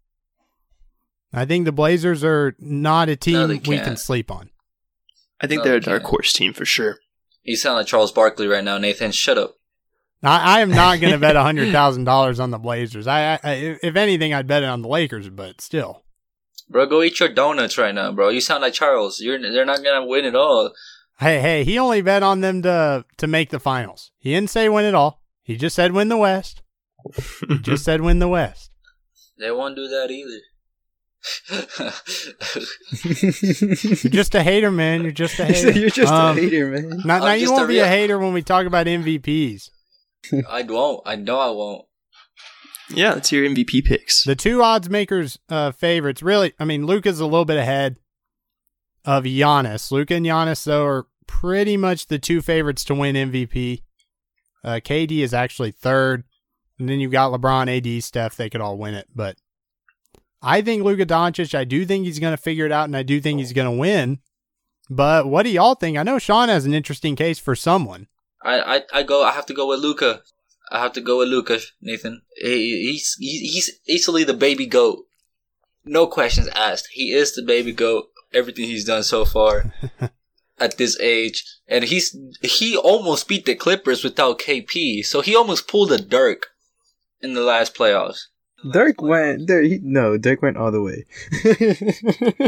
[SPEAKER 1] I think the Blazers are not a team
[SPEAKER 3] No,
[SPEAKER 1] we can sleep on.
[SPEAKER 4] I think
[SPEAKER 3] No,
[SPEAKER 4] they're a
[SPEAKER 3] they
[SPEAKER 4] dark
[SPEAKER 3] can't.
[SPEAKER 4] horse team for sure.
[SPEAKER 3] You sound like Charles Barkley right now, Nathan. Shut up.
[SPEAKER 1] I, I am not going to bet hundred thousand dollars on the Blazers. I, I, if anything, I'd bet it on the Lakers, but still,
[SPEAKER 3] Bro, go eat your donuts right now, bro. You sound like Charles. You're they're not gonna win at all.
[SPEAKER 1] Hey, hey, he only bet on them to to make the finals. He didn't say win at all. He just said win the West. He just said win the West.
[SPEAKER 3] They won't do that either.
[SPEAKER 1] You're just a hater, man. You're just a hater.
[SPEAKER 2] You're just
[SPEAKER 1] Um,
[SPEAKER 2] a hater, man.
[SPEAKER 1] Now, now you won't be a hater when we talk about MVPs.
[SPEAKER 3] I won't. I know I won't.
[SPEAKER 4] Yeah, let's hear MVP picks.
[SPEAKER 1] The two odds makers uh, favorites, really, I mean, Luka's a little bit ahead of Giannis. Luka and Giannis, though, are pretty much the two favorites to win MVP. Uh, KD is actually third. And then you've got LeBron, AD, Steph. They could all win it. But I think Luka Doncic, I do think he's going to figure it out, and I do think he's going to win. But what do y'all think? I know Sean has an interesting case for someone.
[SPEAKER 3] I, I, I go. I have to go with Luka. I have to go with Luka, Nathan. He, he's he, he's easily the baby goat. No questions asked. He is the baby goat. Everything he's done so far at this age, and he's he almost beat the Clippers without KP. So he almost pulled a Dirk in the last playoffs.
[SPEAKER 2] Dirk went there. He, no, Dirk went all the way.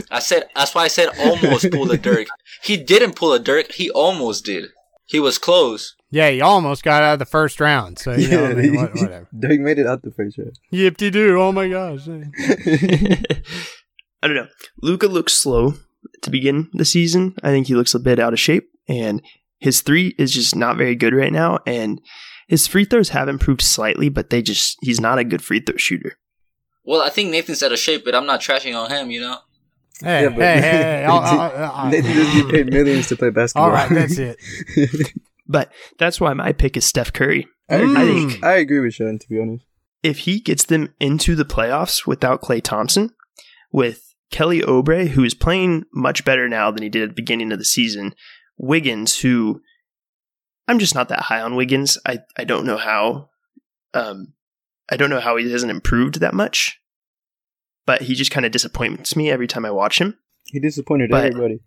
[SPEAKER 3] I said that's why I said almost pulled a Dirk. He didn't pull a Dirk. He almost did. He was close.
[SPEAKER 1] Yeah, he almost got out of the first round. So, you know, I mean, what, whatever.
[SPEAKER 2] Dirk made it out the first round.
[SPEAKER 1] Yip de doo. Oh my gosh.
[SPEAKER 4] I don't know. Luka looks slow to begin the season. I think he looks a bit out of shape, and his three is just not very good right now. And his free throws have improved slightly, but they just he's not a good free throw shooter.
[SPEAKER 3] Well, I think Nathan's out of shape, but I'm not trashing on him. You know.
[SPEAKER 1] Hey,
[SPEAKER 2] Yeah, but-
[SPEAKER 1] hey, hey, hey. I'll- I'll- I'll-
[SPEAKER 2] Nathan doesn't get paid millions to play basketball.
[SPEAKER 1] All right, that's it.
[SPEAKER 4] But that's why my pick is Steph Curry.
[SPEAKER 2] I agree,
[SPEAKER 1] I
[SPEAKER 2] with-
[SPEAKER 1] think-
[SPEAKER 2] I agree with Sean, to be honest.
[SPEAKER 4] If he gets them into the playoffs without Klay Thompson, with Kelly Oubre, who is playing much better now than he did at the beginning of the season, Wiggins, who I'm just not that high on Wiggins. I, I don't know how um I don't know how he hasn't improved that much. But he just kind of disappoints me every time I watch him.
[SPEAKER 2] He disappointed
[SPEAKER 4] But-
[SPEAKER 2] everybody.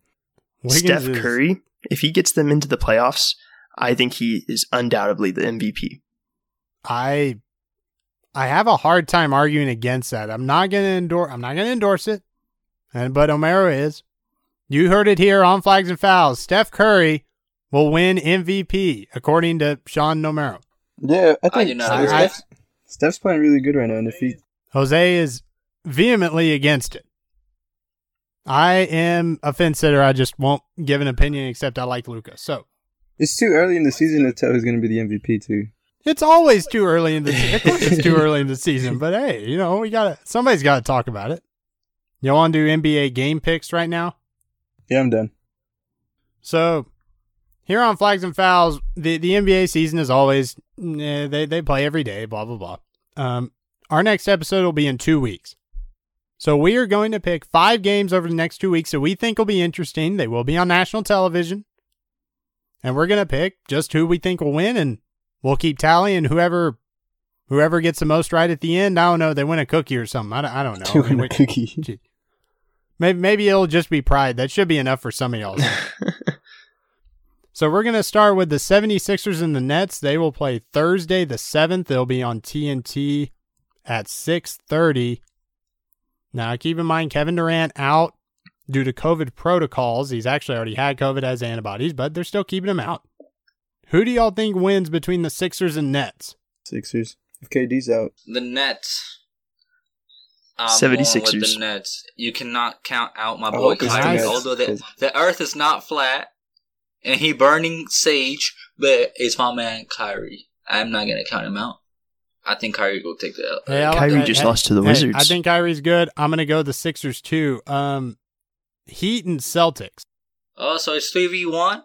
[SPEAKER 1] Wiggins
[SPEAKER 4] Steph
[SPEAKER 1] is-
[SPEAKER 4] Curry, if he gets them into the playoffs, I think he is undoubtedly the MVP.
[SPEAKER 1] I I have a hard time arguing against that. I'm not gonna endorse I'm not gonna endorse it. And but Omero is. You heard it here on Flags and Fouls. Steph Curry will win MVP, according to Sean Nomero.
[SPEAKER 2] Yeah, I
[SPEAKER 3] I
[SPEAKER 2] think
[SPEAKER 3] do not
[SPEAKER 2] Steph-
[SPEAKER 3] agree.
[SPEAKER 2] Steph's, Steph's playing really good right now, and if he
[SPEAKER 1] Jose is vehemently against it. I am a fence sitter. I just won't give an opinion except I like Luka. So
[SPEAKER 2] it's too early in the season to tell who's going to be the MVP too.
[SPEAKER 1] it's always too early in the se- of course it's too early in the season, but hey, you know, we gotta somebody's gotta talk about it. You wanna do NBA game picks right now?
[SPEAKER 2] Yeah, I'm done.
[SPEAKER 1] So here on Flags and Fouls, the, the NBA season is always eh, they they play every day, blah blah blah. Um, our next episode will be in two weeks. So we are going to pick five games over the next two weeks that we think will be interesting. They will be on national television, and we're gonna pick just who we think will win, and we'll keep tallying whoever whoever gets the most right at the end. I don't know. They win a cookie or something. I don't, I don't know.
[SPEAKER 2] Doing a cookie.
[SPEAKER 1] Maybe, maybe it'll just be pride. That should be enough for some of y'all. So we're going to start with the 76ers and the Nets. They will play Thursday the 7th. They'll be on TNT at 6:30. Now keep in mind Kevin Durant out due to COVID protocols. He's actually already had COVID as antibodies, but they're still keeping him out. Who do y'all think wins between the Sixers and Nets?
[SPEAKER 2] Sixers. If KD's out,
[SPEAKER 3] The Nets. I'm
[SPEAKER 4] 76ers.
[SPEAKER 3] with the Nets. You cannot count out my boy
[SPEAKER 2] hope
[SPEAKER 1] the
[SPEAKER 3] Kyrie. Although the,
[SPEAKER 2] 'cause-
[SPEAKER 3] the Earth is not flat, and he burning sage, but it's my man Kyrie. I'm not gonna count him out. I think Kyrie will take the L.
[SPEAKER 1] Hey, I
[SPEAKER 4] Kyrie
[SPEAKER 1] that.
[SPEAKER 4] just
[SPEAKER 1] Hey,
[SPEAKER 4] lost to the
[SPEAKER 1] Hey,
[SPEAKER 4] Wizards.
[SPEAKER 1] I think Kyrie's good. I'm going to go the Sixers too. Um, Heat and Celtics.
[SPEAKER 3] Oh, so it's three v one,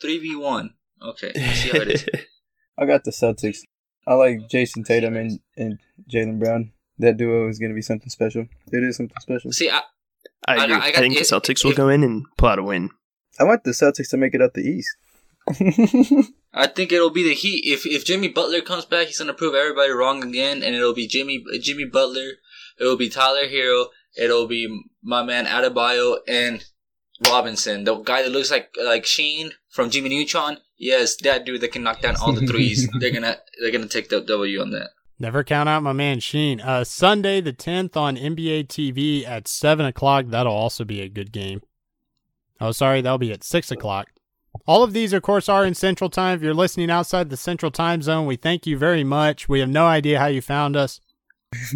[SPEAKER 3] three v one. Okay, let's see how it is.
[SPEAKER 2] I got the Celtics. I like Jayson Tatum and, and Jaylen Brown. That duo is going to be something special. It is something special.
[SPEAKER 3] See, I,
[SPEAKER 4] I
[SPEAKER 3] I
[SPEAKER 4] agree.
[SPEAKER 3] got-
[SPEAKER 4] I,
[SPEAKER 3] I got-
[SPEAKER 4] think the
[SPEAKER 3] if-
[SPEAKER 4] Celtics will
[SPEAKER 3] if-
[SPEAKER 4] go in and pull out a win.
[SPEAKER 2] I want the Celtics to make it out the East.
[SPEAKER 3] I think it'll be the Heat. If if Jimmy Butler comes back, he's gonna prove everybody wrong again, and it'll be Jimmy Jimmy Butler. It'll be Tyler Herro. It'll be my man Adebayo and Robinson, the guy that looks like like Sheen from Jimmy Neutron. Yes, that dude that can knock down all the threes. they're gonna they're gonna take the W on that.
[SPEAKER 1] Never count out my man Sheen. Uh, Sunday the 10th on NBA TV at 7 o'clock. That'll also be a good game. Oh, sorry, that'll be at 6 o'clock. All of these, of course, are in Central Time. If you're listening outside the Central Time Zone, we thank you very much. We have no idea how you found us,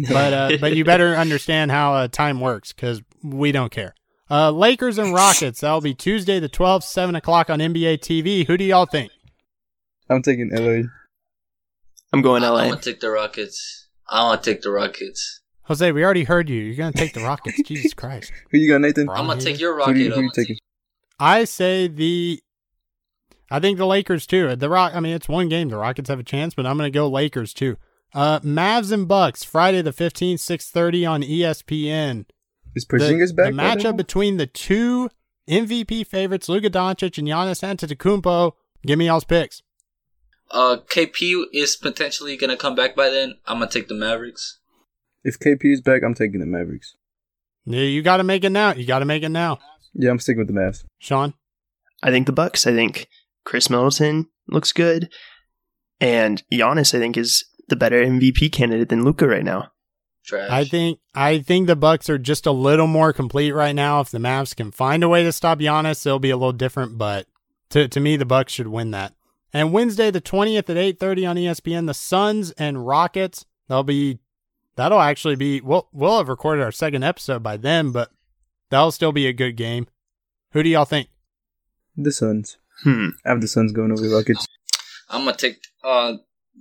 [SPEAKER 1] but uh, but you better understand how uh, time works because we don't care. Uh, Lakers and Rockets. That'll be Tuesday the 12th, 7 o'clock on NBA TV. Who do y'all think?
[SPEAKER 2] I'm taking LA.
[SPEAKER 4] I'm going LA.
[SPEAKER 3] I'm gonna take the Rockets. I want to take the Rockets.
[SPEAKER 1] Jose, we already heard you. You're going to take the Rockets. Jesus Christ.
[SPEAKER 2] Who you got, Nathan?
[SPEAKER 1] Wrong
[SPEAKER 3] I'm gonna
[SPEAKER 1] here.
[SPEAKER 3] take your
[SPEAKER 2] Who, you,
[SPEAKER 3] Rocket.
[SPEAKER 2] who you taking?
[SPEAKER 1] I say the. I think the Lakers too. The Rock. I mean, it's one game. The Rockets have a chance, but I'm going to go Lakers too. Uh, Mavs and Bucks Friday the 15th, 6:30 on E ESPN.
[SPEAKER 2] Is
[SPEAKER 1] The,
[SPEAKER 2] Porzingis back?
[SPEAKER 1] the matchup
[SPEAKER 2] then?
[SPEAKER 1] between the two MVP favorites, Luka Doncic and Giannis Antetokounmpo. Give me y'all's picks.
[SPEAKER 3] Uh, KP is potentially gonna come back by then. I'm gonna take the Mavericks.
[SPEAKER 2] If KP is back, I'm taking the Mavericks.
[SPEAKER 1] Yeah, you got to make it now. You got to make it now.
[SPEAKER 2] Yeah, I'm sticking with the Mavs.
[SPEAKER 1] Sean.
[SPEAKER 4] I think the Bucks. I think Khris Middleton looks good, and Giannis. I think is the better MVP candidate than Luka right now.
[SPEAKER 3] Trash.
[SPEAKER 1] I think I think the Bucks are just a little more complete right now. If the Mavs can find a way to stop Giannis, it'll be a little different. But to to me, the Bucks should win that. And Wednesday, the twentieth at eight thirty on ESPN, the Suns and Rockets. That'll be that'll actually be we'll we'll have recorded our second episode by then, but that'll still be a good game. Who do y'all think?
[SPEAKER 2] The Suns.
[SPEAKER 4] Hmm.
[SPEAKER 2] I have the Suns going over the Rockets.
[SPEAKER 3] I'm gonna take. Uh,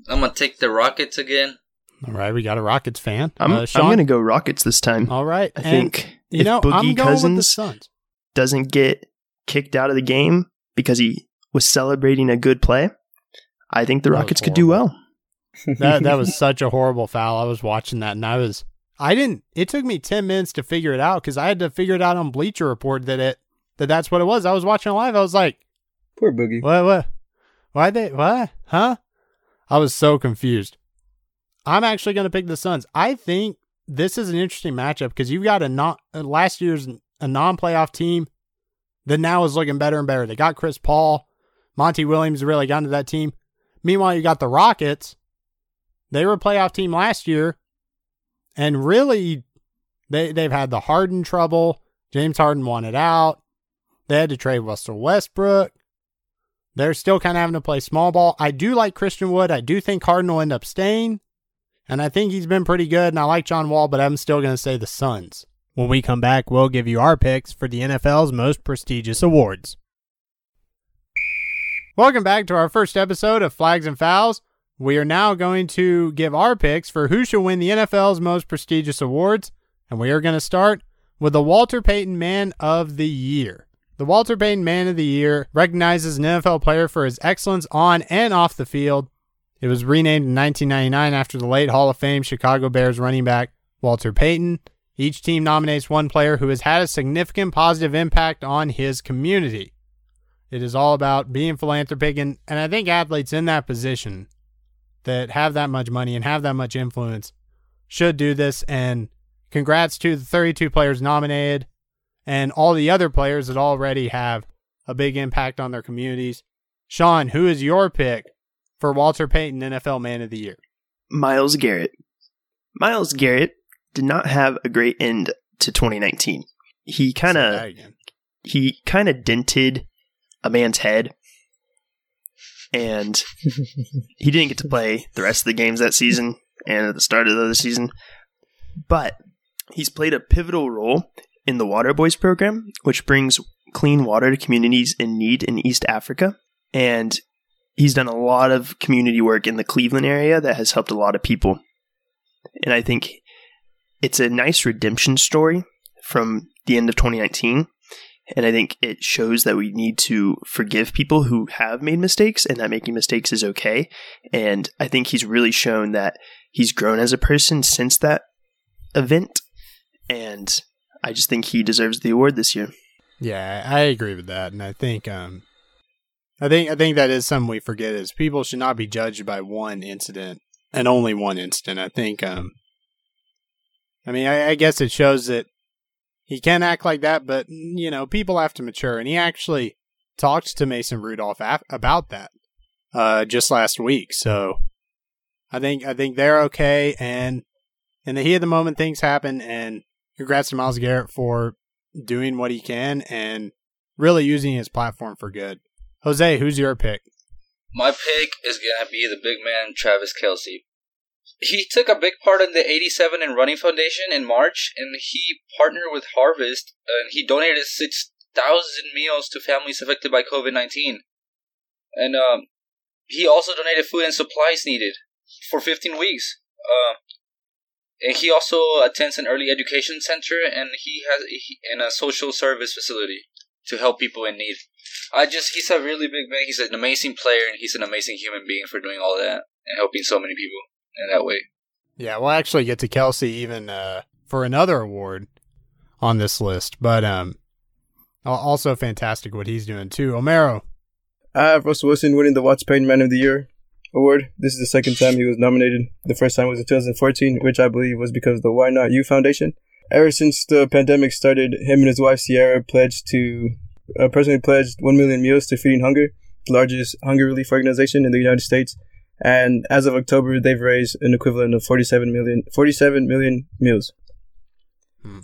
[SPEAKER 3] I'm gonna take the Rockets again.
[SPEAKER 1] All right, we got a Rockets fan.
[SPEAKER 4] I'm,
[SPEAKER 1] uh,
[SPEAKER 4] I'm going to go Rockets this time.
[SPEAKER 1] All right,
[SPEAKER 4] I
[SPEAKER 1] and,
[SPEAKER 4] think
[SPEAKER 1] you
[SPEAKER 4] if
[SPEAKER 1] know
[SPEAKER 4] Boogie
[SPEAKER 1] I'm going with the
[SPEAKER 4] Cousins
[SPEAKER 1] Suns.
[SPEAKER 4] doesn't get kicked out of the game because he was celebrating a good play, I think the
[SPEAKER 1] That
[SPEAKER 4] Rockets could do well.
[SPEAKER 1] that that was such a horrible foul. I was watching that and I was I didn't it took me 10 minutes to figure it out cuz I had to figure it out on Bleacher Report that it that that's what it was. I was watching it live. I was like,
[SPEAKER 2] Poor Boogie.
[SPEAKER 1] "What what? Why they what? Huh?" I was so confused. I'm actually going to pick the Suns. I think this is an interesting matchup because you've got a not uh, last year's a non-playoff team that now is looking better and better. They got Chris Paul, Monty Williams really got into that team. Meanwhile, you got the Rockets. They were a playoff team last year, and really, they they've had the Harden trouble. James Harden wanted out. They had to trade Russell Westbrook. They're still kind of having to play small ball. I do like Christian Wood. I do think Harden will end up staying. And I think he's been pretty good. And I like John Wall, but I'm still going to say the Suns. When we come back, we'll give you our picks for the NFL's most prestigious awards. Welcome back to our first episode of Flags and Fouls. We are now going to give our picks for who should win the NFL's most prestigious awards. And we are going to start with the Walter Payton Man of the Year. The Walter Payton Man of the Year recognizes an NFL player for his excellence on and off the field. It was renamed in 1999 after the late Hall of Fame Chicago Bears running back Walter Payton. Each team nominates one player who has had a significant positive impact on his community. It is all about being philanthropic, and, and I think athletes in that position that have that much money and have that much influence should do this. And congrats to the 32 players nominated and all the other players that already have a big impact on their communities. Sean, who is your pick for Walter Payton NFL Man of the Year?
[SPEAKER 4] Myles Garrett. Myles Garrett did not have a great end to 2019. He kind of he kind of dented a man's head and he didn't get to play the rest of the games that season and at the start of the other season. But he's played a pivotal role in the Water Boys program, which brings clean water to communities in need in East Africa. And he's done a lot of community work in the Cleveland area that has helped a lot of people. And I think it's a nice redemption story from the end of 2019. And I think it shows that we need to forgive people who have made mistakes and that making mistakes is okay. And I think he's really shown that he's grown as a person since that event. And I just think he deserves the award this year.
[SPEAKER 1] Yeah, I agree with that, and I think um, I think I think that is something we forget is people should not be judged by one incident and only one incident. I think um, I mean, I, I guess it shows that he can act like that, but you know, people have to mature, and he actually talked to Mason Rudolph af- about that uh, just last week. So I think I think they're okay, and in the heat of the moment, things happen. And congrats to Myles Garrett for doing what he can and really using his platform for good. Jose, who's your pick?
[SPEAKER 3] My pick is gonna be the big man Travis Kelce. He took a big part in the 87 and Running Foundation in March, and he partnered with Harvest, and he donated 6,000 meals to families affected by COVID 19. And um, he also donated food and supplies needed for 15 weeks. Uh, and he also attends an early education center, and he has he, and a social service facility to help people in need. I just he's a really big man. He's an amazing player, and he's an amazing human being for doing all that and helping so many people in that way.
[SPEAKER 1] Yeah, we'll actually get to Kelce even uh, for another award on this list, but um, also fantastic what he's doing too. Omero,
[SPEAKER 2] I have Russell Wilson winning the Watts Payton Man of the Year award. This is the second time he was nominated. The first time was in 2014, which I believe was because of the Why Not You Foundation. Ever since the pandemic started, him and his wife Ciara pledged to uh, personally pledged 1 million meals to Feeding Hunger, the largest hunger relief organization in the United States. And as of October, they've raised an equivalent of 47 million, 47 million meals. Hmm.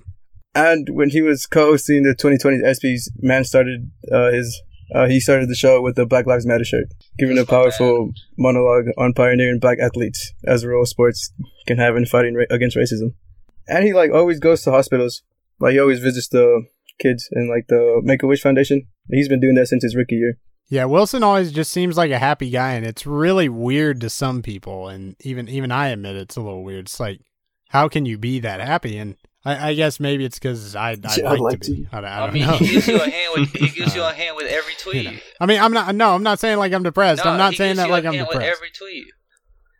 [SPEAKER 2] And when he was co-hosting the 2020 ESPYS, man started uh, his uh, he started the show with the Black Lives Matter shirt, giving a powerful monologue on pioneering black athletes as a role sports can have in fighting ra- against racism. And he like always goes to hospitals. Like he always visits the kids in like the Make a Wish Foundation. He's been doing that since his rookie year.
[SPEAKER 1] Yeah, Wilson always just seems like a happy guy, and it's really weird to some people, and even even I admit it's a little weird. It's like, how can you be that happy? And I, I guess maybe it's because I I
[SPEAKER 2] Yeah,
[SPEAKER 1] like,
[SPEAKER 2] I'd like
[SPEAKER 1] to be.
[SPEAKER 2] to.
[SPEAKER 1] I, don't- I
[SPEAKER 3] I
[SPEAKER 1] don't
[SPEAKER 3] mean,
[SPEAKER 1] know.
[SPEAKER 3] he gives you a hand with he gives you a hand with every tweet.
[SPEAKER 1] You know. I mean, I'm not. No, I'm not saying like I'm depressed.
[SPEAKER 3] No,
[SPEAKER 1] I'm not saying that like I'm depressed.
[SPEAKER 3] every tweet.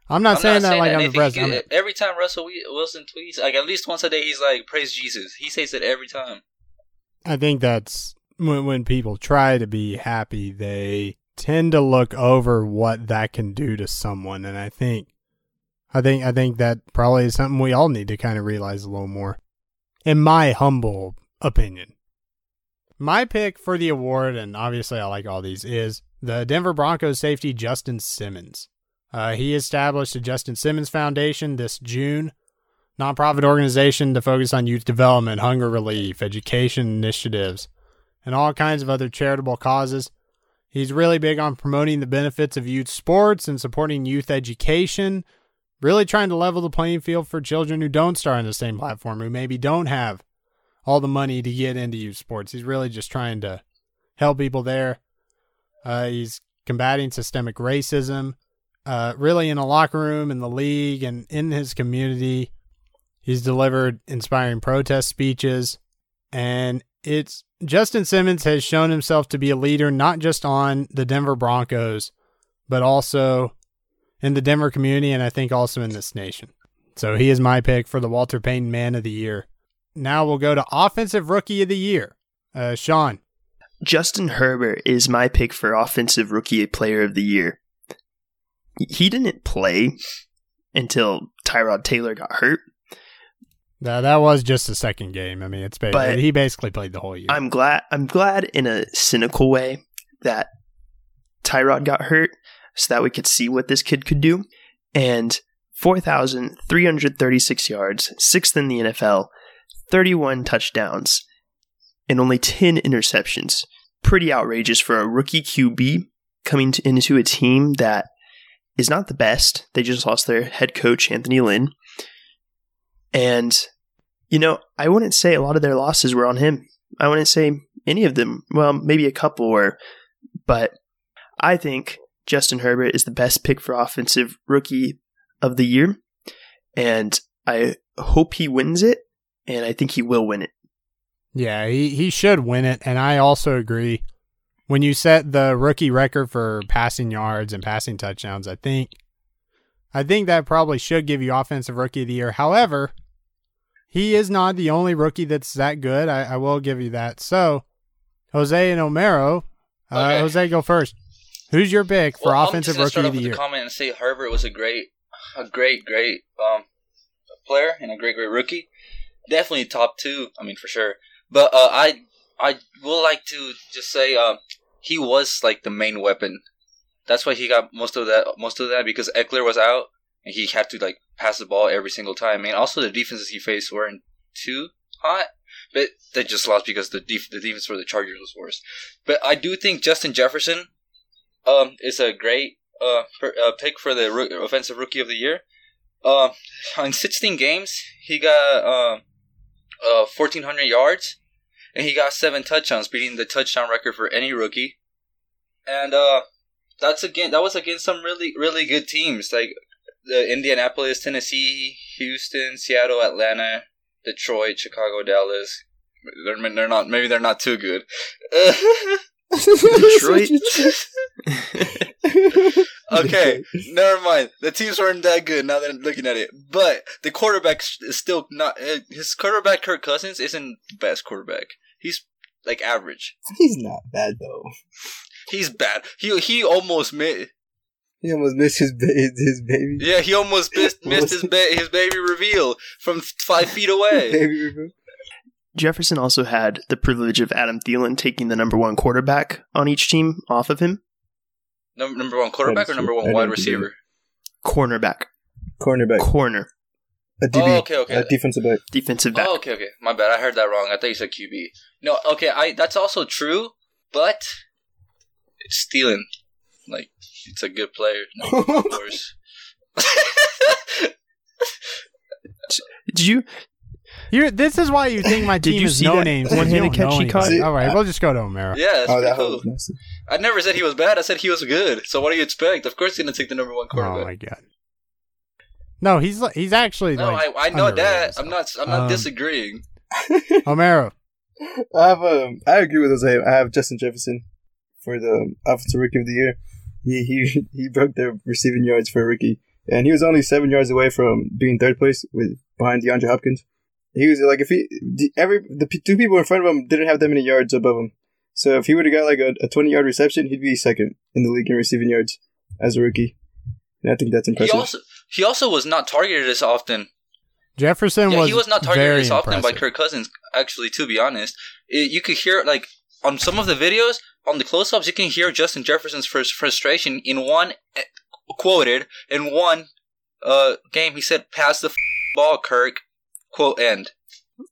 [SPEAKER 1] I'm not
[SPEAKER 3] I'm
[SPEAKER 1] saying that like I'm depressed.
[SPEAKER 3] He
[SPEAKER 1] I'm,
[SPEAKER 3] every time Russell Wilson tweets, like at least once a day, he's like, "Praise Jesus." He says it every time.
[SPEAKER 1] I think that's when when people try to be happy, they tend to look over what that can do to someone, and I think, I think, I think that probably is something we all need to kind of realize a little more, in my humble opinion. My pick for the award, and obviously I like all these, is the Denver Broncos safety Justin Simmons. Uh, he established the Justin Simmons Foundation this June, nonprofit organization to focus on youth development, hunger relief, education initiatives, and all kinds of other charitable causes. He's really big on promoting the benefits of youth sports and supporting youth education, really trying to level the playing field for children who don't start on the same platform, who maybe don't have all the money to get into youth sports. He's really just trying to help people there. Uh, he's combating systemic racism, uh, really in the locker room, in the league, and in his community. He's delivered inspiring protest speeches, and it's Justin Simmons has shown himself to be a leader not just on the Denver Broncos, but also in the Denver community, and I think also in this nation. So he is my pick for the Walter Payton Man of the Year. Now we'll go to Offensive Rookie of the Year. Uh, Sean.
[SPEAKER 4] Justin Herbert is my pick for Offensive Rookie Player of the Year. He didn't play until Tyrod Taylor got hurt.
[SPEAKER 1] That that was just the second game. I mean, it's ba-
[SPEAKER 4] But
[SPEAKER 1] he basically played the whole year.
[SPEAKER 4] I'm glad. I'm glad in a cynical way that Tyrod got hurt, so that we could see what this kid could do. And 4,336 yards, sixth in the NFL, 31 touchdowns, and only 10 interceptions. Pretty outrageous for a rookie QB coming to, into a team that is not the best. They just lost their head coach, Anthony Lynn. And, you know, I wouldn't say a lot of their losses were on him. I wouldn't say any of them. Well, maybe a couple were. But I think Justin Herbert is the best pick for offensive rookie of the year. And I hope he wins it. And I think he will win it.
[SPEAKER 1] Yeah, he, he should win it. And I also agree. When you set the rookie record for passing yards and passing touchdowns, I think I think that probably should give you offensive rookie of the year. However, he is not the only rookie that's that good. I, I will give you that. So Jose and Omero. Uh,
[SPEAKER 3] Okay.
[SPEAKER 1] Jose, go first. Who's your pick for
[SPEAKER 3] Well,
[SPEAKER 1] offensive
[SPEAKER 3] I'm just gonna
[SPEAKER 1] rookie of
[SPEAKER 3] start
[SPEAKER 1] the
[SPEAKER 3] off
[SPEAKER 1] year?
[SPEAKER 3] with a comment and say Herbert was a great, a great, great um player and a great, great rookie. Definitely top two. I mean, for sure. But uh, I, I will like to just say, um, he was like the main weapon. That's why he got most of that, most of that because Ekeler was out and he had to like pass the ball every single time. And also the defenses he faced weren't too hot, but they just lost because the def- the defense for the Chargers was worse. But I do think Justin Jefferson, um, is a great uh, per, uh pick for the roo- offensive rookie of the year. Um, in 16 games, he got um uh 1400 yards, and he got seven touchdowns, beating the touchdown record for any rookie. And uh, that's again that was against some really really good teams like the Indianapolis, Tennessee, Houston, Seattle, Atlanta, Detroit, Chicago, Dallas. They're, they're not maybe they're not too good.
[SPEAKER 4] Detroit.
[SPEAKER 3] okay, never mind. The teams weren't that good now that I'm looking at it. But the quarterback is still not. uh, His quarterback, Kirk Cousins, isn't the best quarterback. He's like average.
[SPEAKER 2] He's not bad though.
[SPEAKER 3] He's bad. He he almost made.
[SPEAKER 2] He almost missed his ba- his baby.
[SPEAKER 3] Yeah, he almost missed, missed his ba- his baby reveal from five feet away.
[SPEAKER 2] baby review.
[SPEAKER 4] Jefferson also had the privilege of Adam Thielen taking the number one quarterback on each team off of him.
[SPEAKER 3] Number, number one quarterback or number one wide receiver?
[SPEAKER 4] Cornerback.
[SPEAKER 2] Cornerback.
[SPEAKER 4] Corner.
[SPEAKER 2] A DB.
[SPEAKER 3] Oh, okay, okay.
[SPEAKER 2] A defensive back.
[SPEAKER 4] Defensive back.
[SPEAKER 3] Oh, okay, okay. My bad. I heard that wrong. I thought you said QB. No, okay. I that's also true, but it's stealing. Like it's a good player, no, of course.
[SPEAKER 4] Did you?
[SPEAKER 1] You're, this is why you think my team is
[SPEAKER 4] see
[SPEAKER 1] no
[SPEAKER 4] that
[SPEAKER 1] names. 'cause
[SPEAKER 4] one-handed catch
[SPEAKER 1] know
[SPEAKER 4] he caught?
[SPEAKER 1] All right, we'll just go to O'Mara.
[SPEAKER 3] yeah, that's
[SPEAKER 2] oh, that
[SPEAKER 3] cool.
[SPEAKER 2] was.
[SPEAKER 3] I never said he was bad. I said he was good. So what do you expect? Of course, he's gonna take the number one quarterback.
[SPEAKER 1] Oh my god. No, he's he's actually
[SPEAKER 3] no,
[SPEAKER 1] like
[SPEAKER 3] I, I know that.
[SPEAKER 1] so.
[SPEAKER 3] I'm not. I'm not
[SPEAKER 1] Um,
[SPEAKER 3] disagreeing.
[SPEAKER 1] O'Mara.
[SPEAKER 2] I have um, I agree with Jose. I have Justin Jefferson for the offensive rookie of the year. He he he broke the receiving yards for a rookie, and he was only seven yards away from being third place with behind DeAndre Hopkins. He was like if he the- every the p- two people in front of him didn't have that many yards above him. So if he would have got like a, a twenty yard reception, he'd be second in the league in receiving yards as a rookie. And I think that's
[SPEAKER 3] He
[SPEAKER 2] impressive.
[SPEAKER 3] also he also was not targeted as often.
[SPEAKER 1] Jefferson
[SPEAKER 3] Yeah,
[SPEAKER 1] was
[SPEAKER 3] he was not targeted as often by. Kirk Cousins. Actually, to be honest, It- you could hear like on some of the videos on the close-ups, you can hear Justin Jefferson's frus- frustration in one eh, quoted in one uh game. He said, "Pass the f- ball, Kirk." Quote end.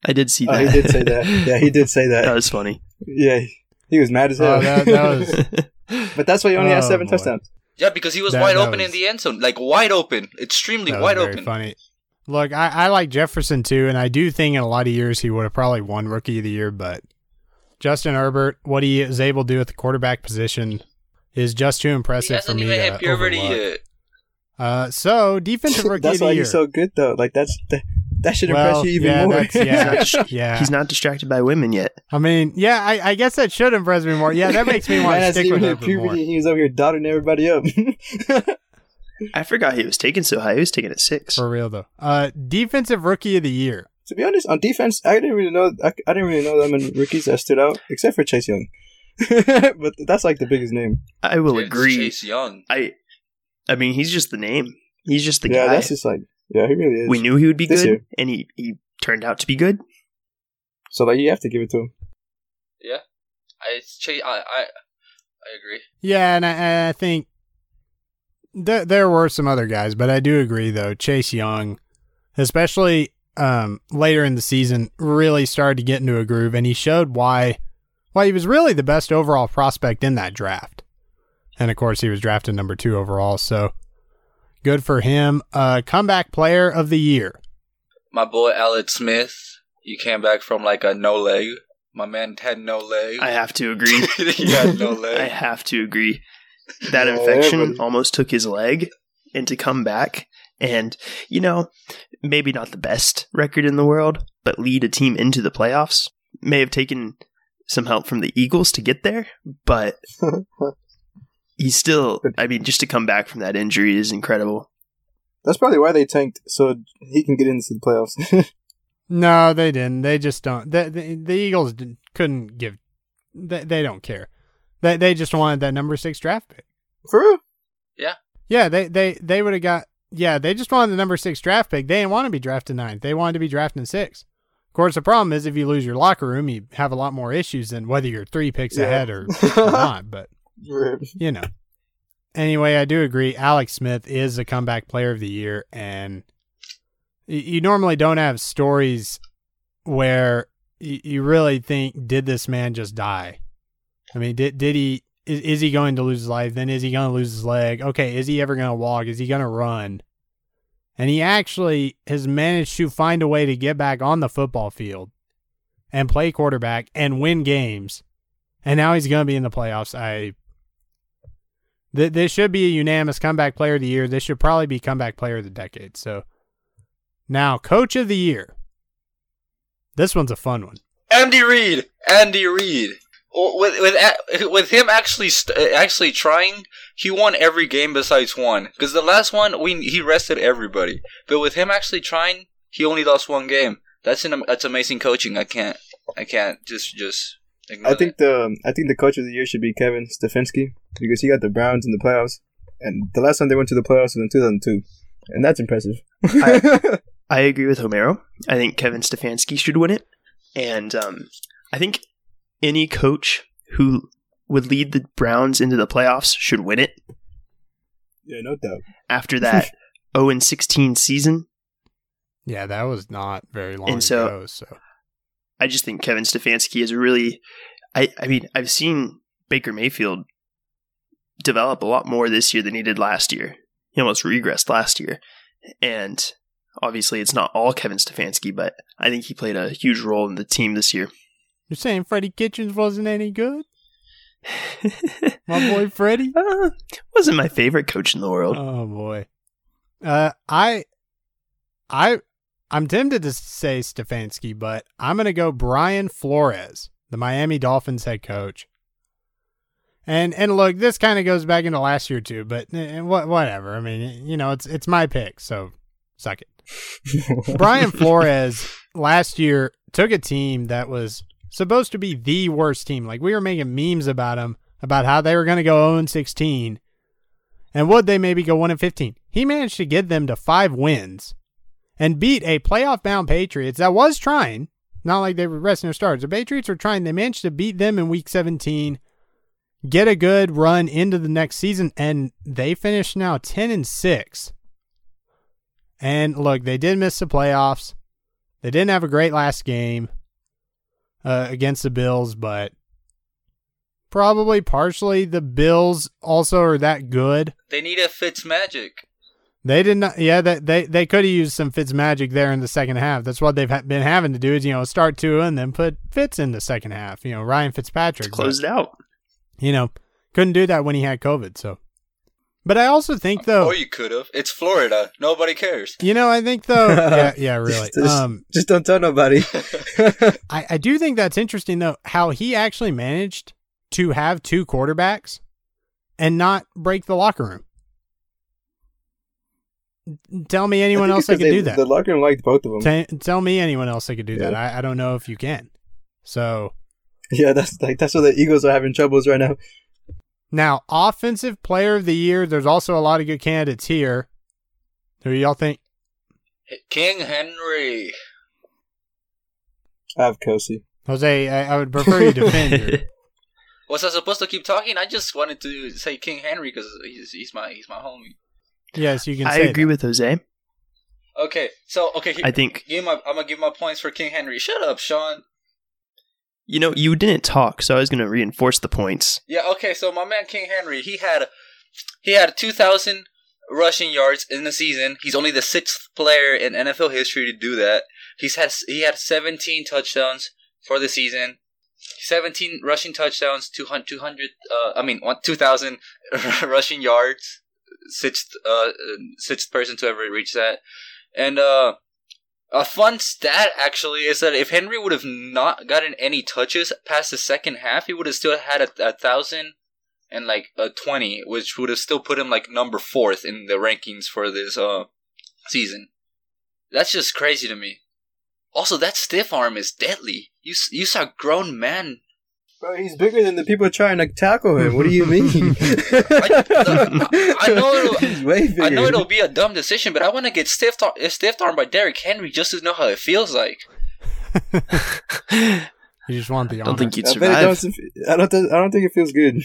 [SPEAKER 4] I did see
[SPEAKER 2] Oh,
[SPEAKER 4] that.
[SPEAKER 2] he did say that. Yeah, he did say
[SPEAKER 4] that
[SPEAKER 2] that.
[SPEAKER 4] was funny.
[SPEAKER 2] Yeah, he was mad as hell.
[SPEAKER 1] Oh, that, that was
[SPEAKER 2] but that's why he only has seven
[SPEAKER 1] boy.
[SPEAKER 2] touchdowns.
[SPEAKER 3] Yeah, because he was
[SPEAKER 1] That-
[SPEAKER 3] wide
[SPEAKER 1] that
[SPEAKER 3] open
[SPEAKER 1] was-
[SPEAKER 3] in the end zone, like wide open, extremely
[SPEAKER 1] that was
[SPEAKER 3] wide
[SPEAKER 1] very
[SPEAKER 3] open.
[SPEAKER 1] funny. Look, I, I like Jefferson too, and I do think in a lot of years he would have probably won Rookie of the Year. But Justin Herbert, what he is able to do at the quarterback position is just too impressive for
[SPEAKER 3] hasn't
[SPEAKER 1] me
[SPEAKER 3] even
[SPEAKER 1] to
[SPEAKER 3] hit puberty
[SPEAKER 1] overlook.
[SPEAKER 3] yet.
[SPEAKER 1] Uh, so defensive rookie
[SPEAKER 2] that's
[SPEAKER 1] of the
[SPEAKER 2] why
[SPEAKER 1] year.
[SPEAKER 2] he's so good, though. Like that's that, that should
[SPEAKER 1] well,
[SPEAKER 2] impress you even
[SPEAKER 1] yeah,
[SPEAKER 2] more.
[SPEAKER 1] yeah,
[SPEAKER 4] He's not-
[SPEAKER 1] yeah.
[SPEAKER 4] He's not distracted by women yet.
[SPEAKER 1] I mean, yeah, I, I guess that should impress me more. Yeah, that makes me want to stick with
[SPEAKER 2] even
[SPEAKER 1] Herbert more.
[SPEAKER 2] He was over here dotting everybody up.
[SPEAKER 4] I forgot he was taken so high. He was taken at six.
[SPEAKER 1] For real though. Uh, defensive rookie of the year.
[SPEAKER 2] to be honest, on defense, I didn't really know. I, I didn't really know that many rookies that stood out, except for Chase Young. but that's like the biggest name.
[SPEAKER 4] I will
[SPEAKER 3] It's
[SPEAKER 4] agree.
[SPEAKER 3] Chase Young.
[SPEAKER 4] I, I mean, he's just the name. He's just the
[SPEAKER 2] yeah,
[SPEAKER 4] guy.
[SPEAKER 2] that's just like yeah, he really is.
[SPEAKER 4] we knew he would be
[SPEAKER 2] This
[SPEAKER 4] good,
[SPEAKER 2] year.
[SPEAKER 4] and he, he turned out to be good.
[SPEAKER 2] so like you have to give it to him.
[SPEAKER 3] Yeah, I Chase. I I, I agree.
[SPEAKER 1] Yeah, and I, I think there there were some other guys, but I do agree though. Chase Young, especially um, later in the season, really started to get into a groove, and he showed why why he was really the best overall prospect in that draft. And of course, he was drafted number two overall, so good for him. Uh, comeback player of the year.
[SPEAKER 3] My boy Alex Smith. He came back from like a no leg. My man had no leg.
[SPEAKER 4] I have to agree.
[SPEAKER 3] he had no leg.
[SPEAKER 4] I have to agree. That
[SPEAKER 2] Yeah,
[SPEAKER 4] infection
[SPEAKER 2] everybody-
[SPEAKER 4] almost took his leg, and to come back, and you know, maybe not the best record in the world, but lead a team into the playoffs. May have taken some help from the Eagles to get there, but he's still. I mean, just to come back from that injury is incredible.
[SPEAKER 2] That's probably why they tanked so he can get into the playoffs.
[SPEAKER 1] No, they didn't. They just don't. The the, the Eagles didn't, couldn't give. They, they don't care. They they just wanted that number six draft pick.
[SPEAKER 2] For real?
[SPEAKER 1] Yeah, Yeah. they they they would have got. Yeah, they just wanted the number six draft pick. They didn't want to be drafted ninth. They wanted to be drafted six. Of course, the problem is if you lose your locker room, you have a lot more issues than whether you're three picks
[SPEAKER 2] Yeah.
[SPEAKER 1] ahead or, or not. But
[SPEAKER 2] Right.
[SPEAKER 1] You know, anyway, I do agree. Alex Smith is a comeback player of the year, and you normally don't have stories where you really think, did this man just die? I mean, did did he? Is, is he going to lose his life? Then is he going to lose his leg? Okay, is he ever going to walk? Is he going to run? And he actually has managed to find a way to get back on the football field and play quarterback and win games. And now he's going to be in the playoffs. I th- this should be a unanimous comeback player of the year. This should probably be comeback player of the decade. So now coach of the year. This one's a fun one.
[SPEAKER 3] Andy Reid. Andy Reid. With with with him actually st- actually trying, he won every game besides one. Because the last one, we he rested everybody. But with him actually trying, he only lost one game. That's an that's amazing coaching. I can't I can't just just. Ignore
[SPEAKER 2] I think the I think the coach of the year should be Kevin Stefanski because he got the Browns in the playoffs, and the last time they went to the playoffs was in 2002, and that's impressive.
[SPEAKER 4] I agree with Homero. I think Kevin Stefanski should win it, and um, I think any coach who would lead the Browns into the playoffs should win it.
[SPEAKER 2] yeah, no doubt.
[SPEAKER 4] After that 0 and 16 season,
[SPEAKER 1] Yeah, that was not very long
[SPEAKER 4] And so-
[SPEAKER 1] ago. So
[SPEAKER 4] I just think Kevin Stefanski is really. I I mean I've seen Baker Mayfield develop a lot more this year than he did last year. He almost regressed last year, and obviously it's not all Kevin Stefanski, but I think he played a huge role in the team this year.
[SPEAKER 1] you're saying Freddie Kitchens wasn't any good? My boy Freddie.
[SPEAKER 4] Uh, wasn't my favorite coach in the world.
[SPEAKER 1] Oh boy. Uh, I, I, I'm tempted to say Stefanski, but I'm gonna go Brian Flores, the Miami Dolphins head coach. And and look, this kind of goes back into last year too, but eh, what whatever. I mean, you know, it's it's my pick, so suck it. Brian Flores last year took a team that was supposed to be the worst team. Like we were making memes about them about how they were going to go 0 16 and would they maybe go 1 and 15. He managed to get them to 5 wins and beat a playoff bound Patriots that was trying, not like they were resting their stars. The Patriots were trying. They managed to beat them in week 17, get a good run into the next season and they finished now 10 and 6. And look, they did miss the playoffs. They didn't have a great last game uh, against the Bills, but probably partially the Bills also are that good.
[SPEAKER 3] they need a Fitz magic.
[SPEAKER 1] They did not. Yeah, that they they could have used some Fitz magic there in the second half. That's what they've ha- been having to do is you know start two and then put Fitz in the second half. You know Ryan Fitzpatrick. but,
[SPEAKER 4] Closed out.
[SPEAKER 1] You know couldn't do that when he had COVID. So, but I also think though.
[SPEAKER 3] Or you could have. It's Florida. Nobody cares.
[SPEAKER 1] You know, I think though, yeah, yeah, really.
[SPEAKER 2] Just-
[SPEAKER 1] Um,
[SPEAKER 2] Just don't tell nobody.
[SPEAKER 1] I, I do think that's interesting though, how he actually managed to have two quarterbacks and not break the locker room. Tell me anyone
[SPEAKER 2] I
[SPEAKER 1] else
[SPEAKER 2] it's
[SPEAKER 1] that
[SPEAKER 2] 'cause
[SPEAKER 1] could
[SPEAKER 2] they-
[SPEAKER 1] do that.
[SPEAKER 2] The locker room liked both of them.
[SPEAKER 1] T- tell me anyone else that could do that. I, I don't know if you can. So
[SPEAKER 2] Yeah, that's like that's why the Eagles are having troubles right now.
[SPEAKER 1] now, offensive player of the year. There's also a lot of good candidates here. Who y'all think?
[SPEAKER 3] King Henry.
[SPEAKER 2] I have Kelce.
[SPEAKER 1] Jose, I, I would prefer you defend
[SPEAKER 3] Was I supposed to keep talking? I just wanted to say King Henry because he's, he's my he's my homie.
[SPEAKER 1] Yes, you can
[SPEAKER 4] I
[SPEAKER 1] say
[SPEAKER 4] agree
[SPEAKER 1] that.
[SPEAKER 4] with Jose.
[SPEAKER 3] Okay, so okay, here,
[SPEAKER 4] I think
[SPEAKER 3] give my I'm gonna give my points for King Henry. Shut up, Sean.
[SPEAKER 4] You know you didn't talk, so I was going to reinforce the points.
[SPEAKER 3] Yeah, okay, so my man King Henry, he had he had 2000 rushing yards in the season. He's only the sixth player in NFL history to do that. He's had he had 17 touchdowns for the season. 17 rushing touchdowns, 200, 200 uh, I mean, 2000 rushing yards. Sixth uh sixth person to ever reach that. And uh a fun stat actually is that if Henry would have not gotten any touches past the second half, he would have still had a, a thousand and like a twenty, which would have still put him like number fourth in the rankings for this uh season. That's just crazy to me. Also, that stiff arm is deadly. You you saw grown man.
[SPEAKER 2] Bro, he's bigger than the people trying to tackle him. What do you mean?
[SPEAKER 3] I- I know it'll-
[SPEAKER 2] he's way.
[SPEAKER 3] I know it'll be a dumb decision, but I want to get stiff ar- stiff armed by Derrick Henry just to know how it feels like.
[SPEAKER 1] You just want the
[SPEAKER 4] I don't think you'd
[SPEAKER 2] I, it
[SPEAKER 4] survive.
[SPEAKER 2] don't, I don't. th- I don't think it feels good.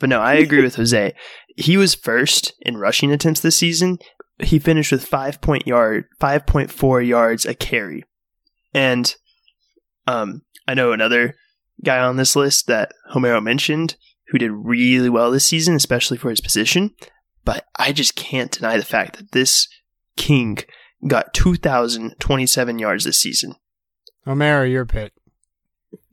[SPEAKER 4] But no, I agree with Jose. He was first in rushing attempts this season. He finished with five point yard, five point four yards a carry, and um, I know another guy on this list that Homero mentioned who did really well this season, especially for his position. But I just can't deny the fact that this king got two thousand twenty-seven yards this season.
[SPEAKER 1] O'Mara, your pick.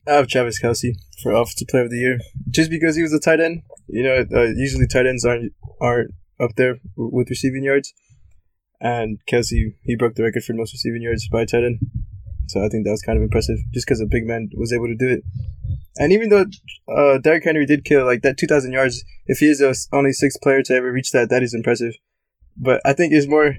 [SPEAKER 2] I have Travis Kelce for Offensive Player of the Year, just because he was a tight end. You know, uh, usually tight ends aren't aren't up there with receiving yards, and Kelce he broke the record for most receiving yards by a tight end. So I think that was kind of impressive, just because a big man was able to do it. And even though uh, Derrick Henry did kill like that 2,000 yards, if he is the only sixth player to ever reach that, that is impressive. But I think it's more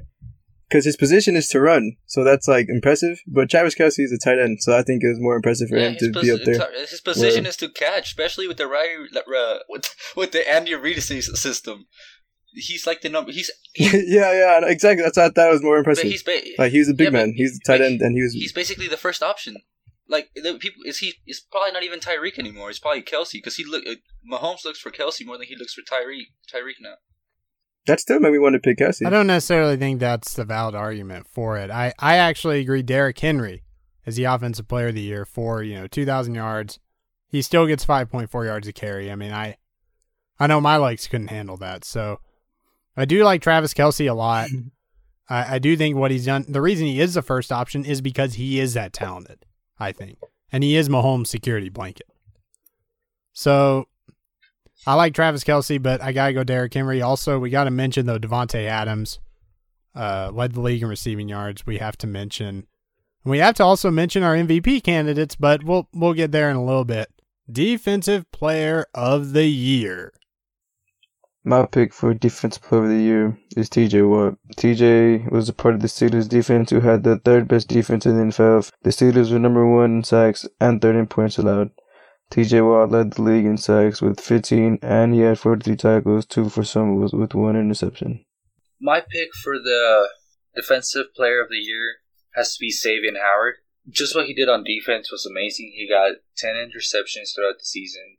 [SPEAKER 2] because his position is to run, so that's like impressive. But Travis Kelce is a tight end, so I think it was more impressive for him
[SPEAKER 3] his,
[SPEAKER 2] to be up there.
[SPEAKER 3] his position
[SPEAKER 2] Where-
[SPEAKER 3] is to catch, especially with the right uh, with with the Andy Reid system. He's like the number. He's
[SPEAKER 2] yeah, yeah, exactly. That's I thought was more impressive.
[SPEAKER 3] but
[SPEAKER 2] impressive.
[SPEAKER 3] he's ba-
[SPEAKER 2] like he was a big
[SPEAKER 3] yeah,
[SPEAKER 2] man. He's a tight
[SPEAKER 3] but
[SPEAKER 2] end, and he was.
[SPEAKER 3] he's basically the first option. Like the people is he is probably not even Tyreek anymore. It's probably Kelce because he look uh, Mahomes looks for Kelce more than he looks for Tyreek. Tyreek now.
[SPEAKER 2] that still made me want to pick Kelce.
[SPEAKER 1] I don't necessarily think that's the valid argument for it. I, I actually agree Derrick Henry is the offensive player of the year for, you know, 2,000 yards. He still gets 5.4 yards a carry. I mean, I I know my legs couldn't handle that. So I do like Travis Kelce a lot. I, I do think what he's done, the reason he is the first option is because he is that talented, I think. And he is Mahomes' security blanket. So I like Travis Kelce, but I gotta go Derrick Henry. Also, we gotta mention though Davante Adams uh, led the league in receiving yards. We have to mention. We have to also mention our MVP candidates, but we'll we'll get there in a little bit. Defensive Player of the Year.
[SPEAKER 2] My pick for Defensive Player of the Year is TJ Watt. TJ was a part of the Steelers defense who had the third best defense in the NFL. The Steelers were number one in sacks and third in points allowed. TJ Watt led the league in sacks with 15, and he had 43 tackles, two for fumbles, with one interception.
[SPEAKER 3] My pick for the defensive player of the year has to be Xavien Howard. Just what he did on defense was amazing. He got 10 interceptions throughout the season,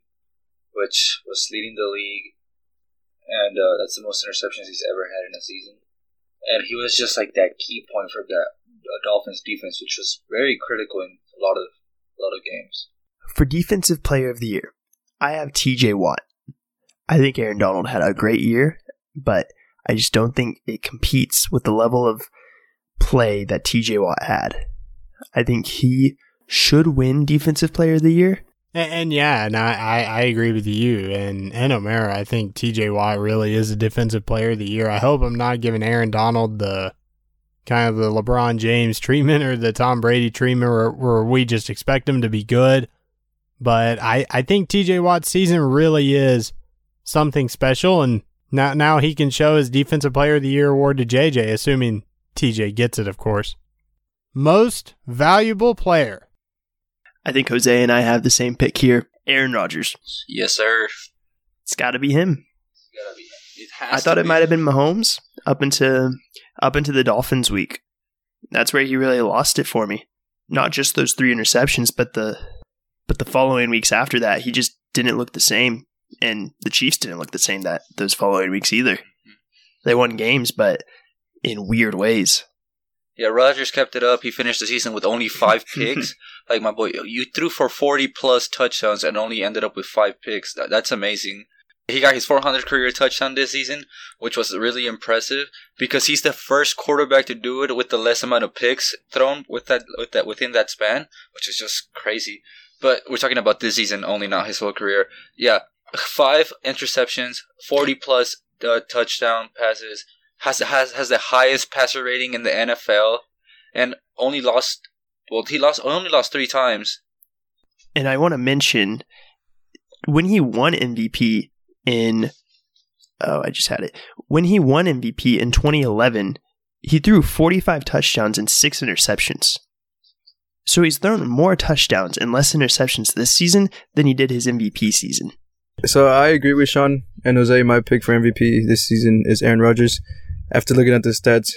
[SPEAKER 3] which was leading the league. And uh, that's the most interceptions he's ever had in a season. And he was just like that key point for that Dolphins defense, which was very critical in a lot of a lot of games.
[SPEAKER 4] For Defensive Player of the Year, I have TJ Watt. I think Aaron Donald had a great year, but I just don't think it competes with the level of play that TJ Watt had. I think he should win Defensive Player of the Year.
[SPEAKER 1] And, and yeah, and I, I, agree with you and and O'Mara. I think T.J. Watt really is a Defensive Player of the Year. I hope I'm not giving Aaron Donald the kind of the LeBron James treatment or the Tom Brady treatment, where, where we just expect him to be good. But I, I think T.J. Watt's season really is something special, and now now he can show his Defensive Player of the Year award to JJ, assuming TJ gets it, of course. Most valuable player.
[SPEAKER 4] I think Jose and I have the same pick here. Aaron Rodgers.
[SPEAKER 3] Yes, sir.
[SPEAKER 4] It's got to be him.
[SPEAKER 3] Be. It has
[SPEAKER 4] I thought it might have been Mahomes up into up into the Dolphins week. That's where he really lost it for me. Not just those three interceptions, but the but the following weeks after that, he just didn't look the same, and the Chiefs didn't look the same that those following weeks either. Mm-hmm. They won games, but in weird ways.
[SPEAKER 3] Yeah, Rodgers kept it up. He finished the season with only five picks. like my boy, you threw for forty plus touchdowns and only ended up with five picks. That, that's amazing. He got his 400 career touchdown this season, which was really impressive because he's the first quarterback to do it with the less amount of picks thrown with that with that within that span, which is just crazy. But we're talking about this season only, not his whole career. Yeah, five interceptions, 40 plus uh, touchdown passes, has has has the highest passer rating in the NFL, and only lost. Well, he lost only lost three times.
[SPEAKER 4] And I want to mention when he won MVP in oh, I just had it. When he won MVP in 2011, he threw 45 touchdowns and 6 interceptions. So he's thrown more touchdowns and less interceptions this season than he did his MVP season.
[SPEAKER 2] So I agree with Sean and Jose. My pick for MVP this season is Aaron Rodgers. After looking at the stats,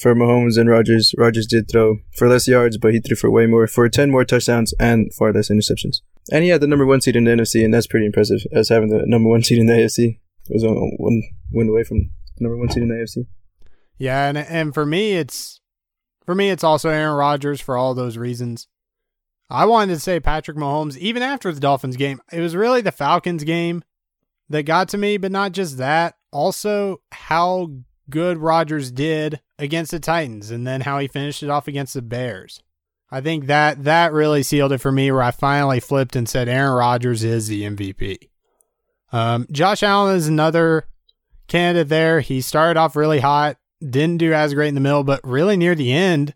[SPEAKER 2] for Mahomes and Rodgers. Rodgers did throw for less yards, but he threw for way more, for 10 more touchdowns and far less interceptions. And he had the number one seed in the NFC, and that's pretty impressive as having the number one seed in the AFC. It was one win away from the number one seed in the AFC.
[SPEAKER 1] Yeah, and and for me, it's for me, it's also Aaron Rodgers for all those reasons. I wanted to say Patrick Mahomes even after the Dolphins game. It was really the Falcons game that got to me, but not just that. Also, how good Rodgers did against the Titans, and then how he finished it off against the Bears. I think that that really sealed it for me, where I finally flipped and said Aaron Rodgers is the MVP. Um, Josh Allen is another candidate there. He started off really hot, didn't do as great in the middle, but really near the end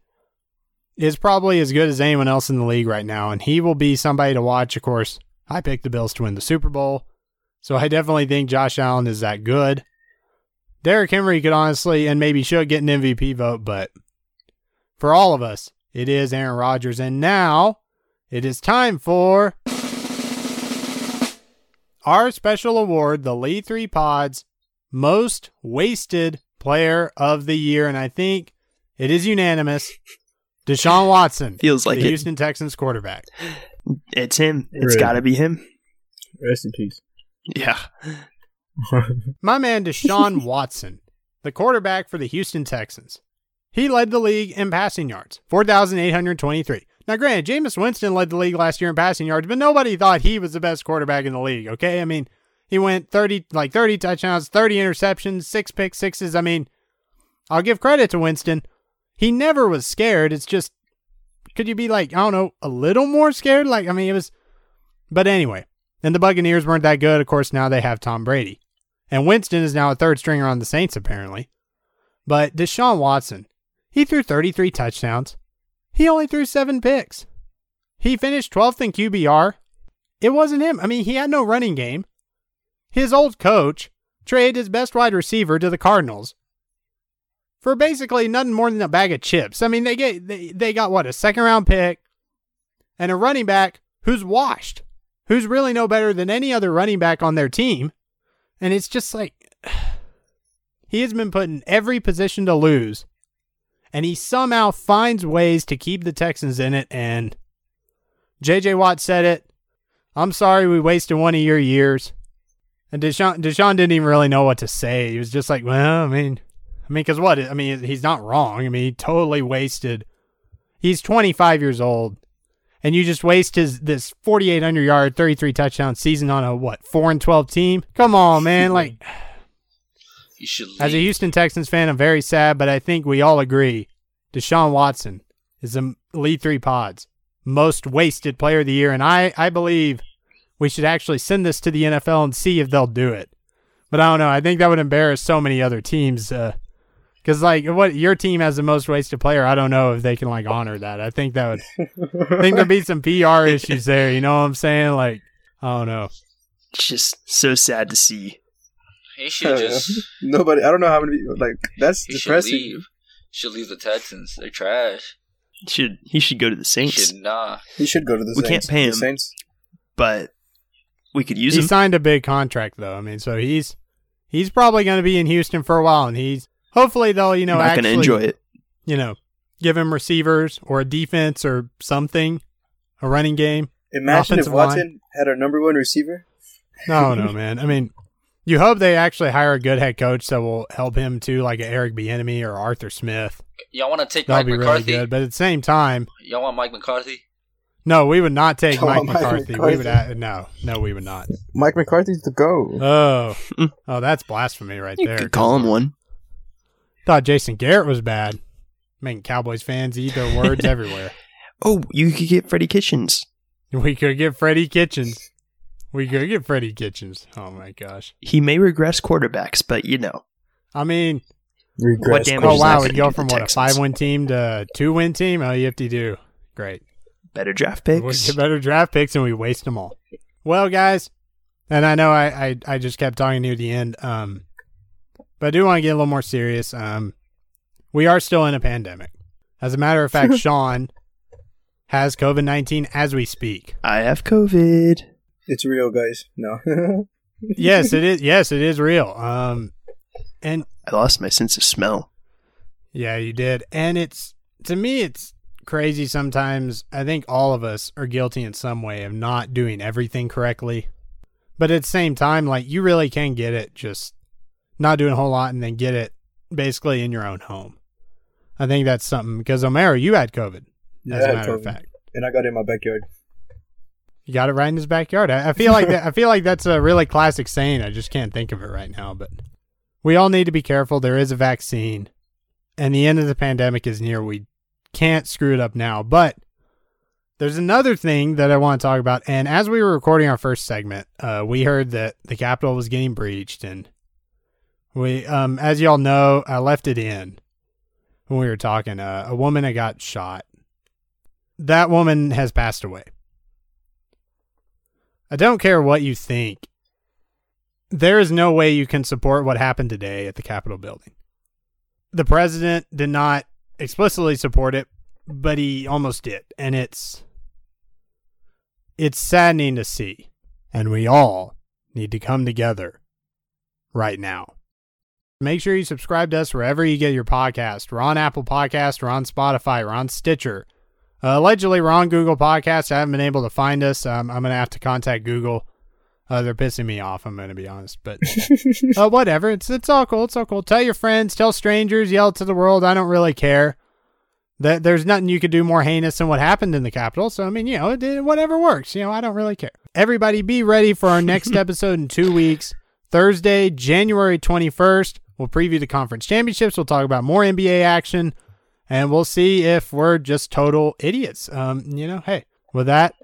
[SPEAKER 1] is probably as good as anyone else in the league right now, and he will be somebody to watch. Of course, I picked the Bills to win the Super Bowl, so I definitely think Josh Allen is that good. Derrick Henry could honestly and maybe should get an MVP vote, but for all of us, it is Aaron Rodgers. And now it is time for our special award, the Lee Three Pods Most Wasted Player of the Year. And I think it is unanimous. Deshaun Watson,
[SPEAKER 4] Feels like
[SPEAKER 1] the
[SPEAKER 4] it.
[SPEAKER 1] Houston Texans quarterback.
[SPEAKER 4] It's him. It's
[SPEAKER 2] Really?
[SPEAKER 4] got to be him.
[SPEAKER 2] Rest in peace.
[SPEAKER 4] Yeah.
[SPEAKER 1] My man Deshaun Watson, the quarterback for the Houston Texans. He led the league in passing yards, 4,823. Now, granted, Jameis Winston led the league last year in passing yards, but nobody thought he was the best quarterback in the league, okay? I mean, he went 30, like 30 touchdowns, 30 interceptions, six pick sixes. I mean, I'll give credit to Winston. He never was scared. It's just, could you be like, I don't know, a little more scared? Like, I mean, it was, but anyway. And the Buccaneers weren't that good. Of course, now they have Tom Brady. And Winston is now a third stringer on the Saints, apparently. But Deshaun Watson, he threw 33 touchdowns. He only threw seven picks. He finished 12th in QBR. It wasn't him. I mean, he had no running game. His old coach traded his best wide receiver to the Cardinals for basically nothing more than a bag of chips. I mean, they get they, they got what a second round pick and a running back who's washed, who's really no better than any other running back on their team. And it's just like he has been put in every position to lose. And he somehow finds ways to keep the Texans in it. And JJ Watt said it. I'm sorry we wasted one of your years. And Deshaun, Deshaun didn't even really know what to say. He was just like, well, I mean, I mean, because what? I mean, he's not wrong. I mean, he totally wasted. He's 25 years old, and you just waste his this 4,800 yard, 33 touchdown season on a what four and 12 team? Come on, man! Like
[SPEAKER 3] You should leave.
[SPEAKER 1] as a Houston Texans fan, I'm very sad, but I think we all agree Deshaun Watson is the lead three pods most wasted player of the year, and I I believe we should actually send this to the NFL and see if they'll do it. But I don't know. I think that would embarrass so many other teams. Uh, Because like what your team has the most wasted player, I don't know if they can like honor that. I think that would. I think there'd be some PR issues there. You know what I'm saying? Like I don't know.
[SPEAKER 4] It's just so sad to see.
[SPEAKER 3] he should uh, just.
[SPEAKER 2] Nobody. I don't know how many. Like that's
[SPEAKER 3] He should
[SPEAKER 2] depressing.
[SPEAKER 3] leave. Should leave the Texans. They're trash.
[SPEAKER 4] Should he should go to the
[SPEAKER 3] He
[SPEAKER 4] Saints,
[SPEAKER 3] should not.
[SPEAKER 2] He should go to the
[SPEAKER 4] We can't
[SPEAKER 2] Saints.
[SPEAKER 4] pay
[SPEAKER 2] The
[SPEAKER 4] him.
[SPEAKER 2] Saints.
[SPEAKER 4] but we could use
[SPEAKER 1] he
[SPEAKER 4] him.
[SPEAKER 1] signed a big contract though. I mean, so he's he's probably going to be in Houston for a while, and he's hopefully they'll you know
[SPEAKER 4] not
[SPEAKER 1] actually
[SPEAKER 4] going to enjoy it.
[SPEAKER 1] you know give him receivers or a defense or something, a running game.
[SPEAKER 2] Imagine if
[SPEAKER 1] Offensive line.
[SPEAKER 2] Had our number one receiver.
[SPEAKER 1] No, no, man. I mean, you hope they actually hire a good head coach that will help him too, like a Eric Bieniemy or Arthur Smith.
[SPEAKER 3] Y'all want to take
[SPEAKER 1] That'll
[SPEAKER 3] Mike
[SPEAKER 1] be really good. But at the same time,
[SPEAKER 3] Y'all want Mike McCarthy?
[SPEAKER 1] no, we would not take Mike
[SPEAKER 2] Mike
[SPEAKER 1] McCarthy. We would a no, no, we would not.
[SPEAKER 2] Mike McCarthy's the go.
[SPEAKER 1] Oh, oh, that's blasphemy right there.
[SPEAKER 4] You
[SPEAKER 1] there.
[SPEAKER 4] could call him one.
[SPEAKER 1] Thought Jason Garrett was bad. Making Cowboys fans eat their words everywhere.
[SPEAKER 4] Oh, you could get Freddie Kitchens.
[SPEAKER 1] We could get Freddie Kitchens. We could get Freddie Kitchens. Oh my gosh.
[SPEAKER 4] He may regress quarterbacks, but you know.
[SPEAKER 1] I mean,
[SPEAKER 2] Regress.
[SPEAKER 4] What damage
[SPEAKER 1] oh
[SPEAKER 4] is that
[SPEAKER 1] wow, we go from
[SPEAKER 4] the
[SPEAKER 1] what a five win team to a two win team. Oh, you have to do great.
[SPEAKER 4] Better draft picks.
[SPEAKER 1] We
[SPEAKER 4] picks.
[SPEAKER 1] get better draft picks and we waste them all. Well, guys, and I know I, I, I just kept talking near the end, um, but I do want to get a little more serious. Um, we are still in a pandemic. As a matter of fact, Sean has COVID 19 as we speak.
[SPEAKER 4] I have COVID.
[SPEAKER 2] It's real, guys. No.
[SPEAKER 1] Yes, it is. Yes, it is real. Um, and
[SPEAKER 4] I lost my sense of smell.
[SPEAKER 1] Yeah, you did. And it's to me it's crazy sometimes. I think all of us are guilty in some way of not doing everything correctly. But at the same time, like you really can get it just not doing a whole lot and then get it basically in your own home. I think that's something because Omero, you had COVID,
[SPEAKER 2] Yeah,
[SPEAKER 1] as a matter of fact.
[SPEAKER 2] And I got it in my backyard.
[SPEAKER 1] You got it right in his backyard. I, I feel like that, I feel like that's a really classic saying. I just can't think of it right now. But we all need to be careful. There is a vaccine, and the end of the pandemic is near. We can't screw it up now. But there's another thing that I want to talk about. And as we were recording our first segment, uh, we heard that the Capitol was getting breached, and we, um, as y'all know, I left it in when we were talking. Uh, a woman that got shot. That woman has passed away. I don't care what you think. There is no way you can support what happened today at the Capitol building. The president did not explicitly support it, but he almost did. And it's it's saddening to see. And we all need to come together right now. Make sure you subscribe to us wherever you get your podcast. We're on Apple Podcast, we're on Spotify, we're on Stitcher. Uh, allegedly, we're on Google Podcasts. I haven't been able to find us. Um, I'm going to have to contact Google. Uh, they're pissing me off. I'm going to be honest, but uh, whatever. It's it's all cool. It's all cool. Tell your friends, tell strangers, yell to the world. I don't really care. That there's nothing you could do more heinous than what happened in the Capitol. So I mean, you know, it, it- whatever works. You know, I don't really care. Everybody, be ready for our next episode in two weeks. Thursday, January 21st. We'll preview the conference championships. We'll talk about more NBA action and we'll see if we're just total idiots. Um, you know, hey, with that,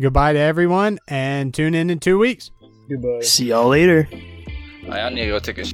[SPEAKER 1] goodbye to everyone and tune in in two weeks.
[SPEAKER 2] Goodbye.
[SPEAKER 4] See y'all later.
[SPEAKER 3] I need to go take a. Sh-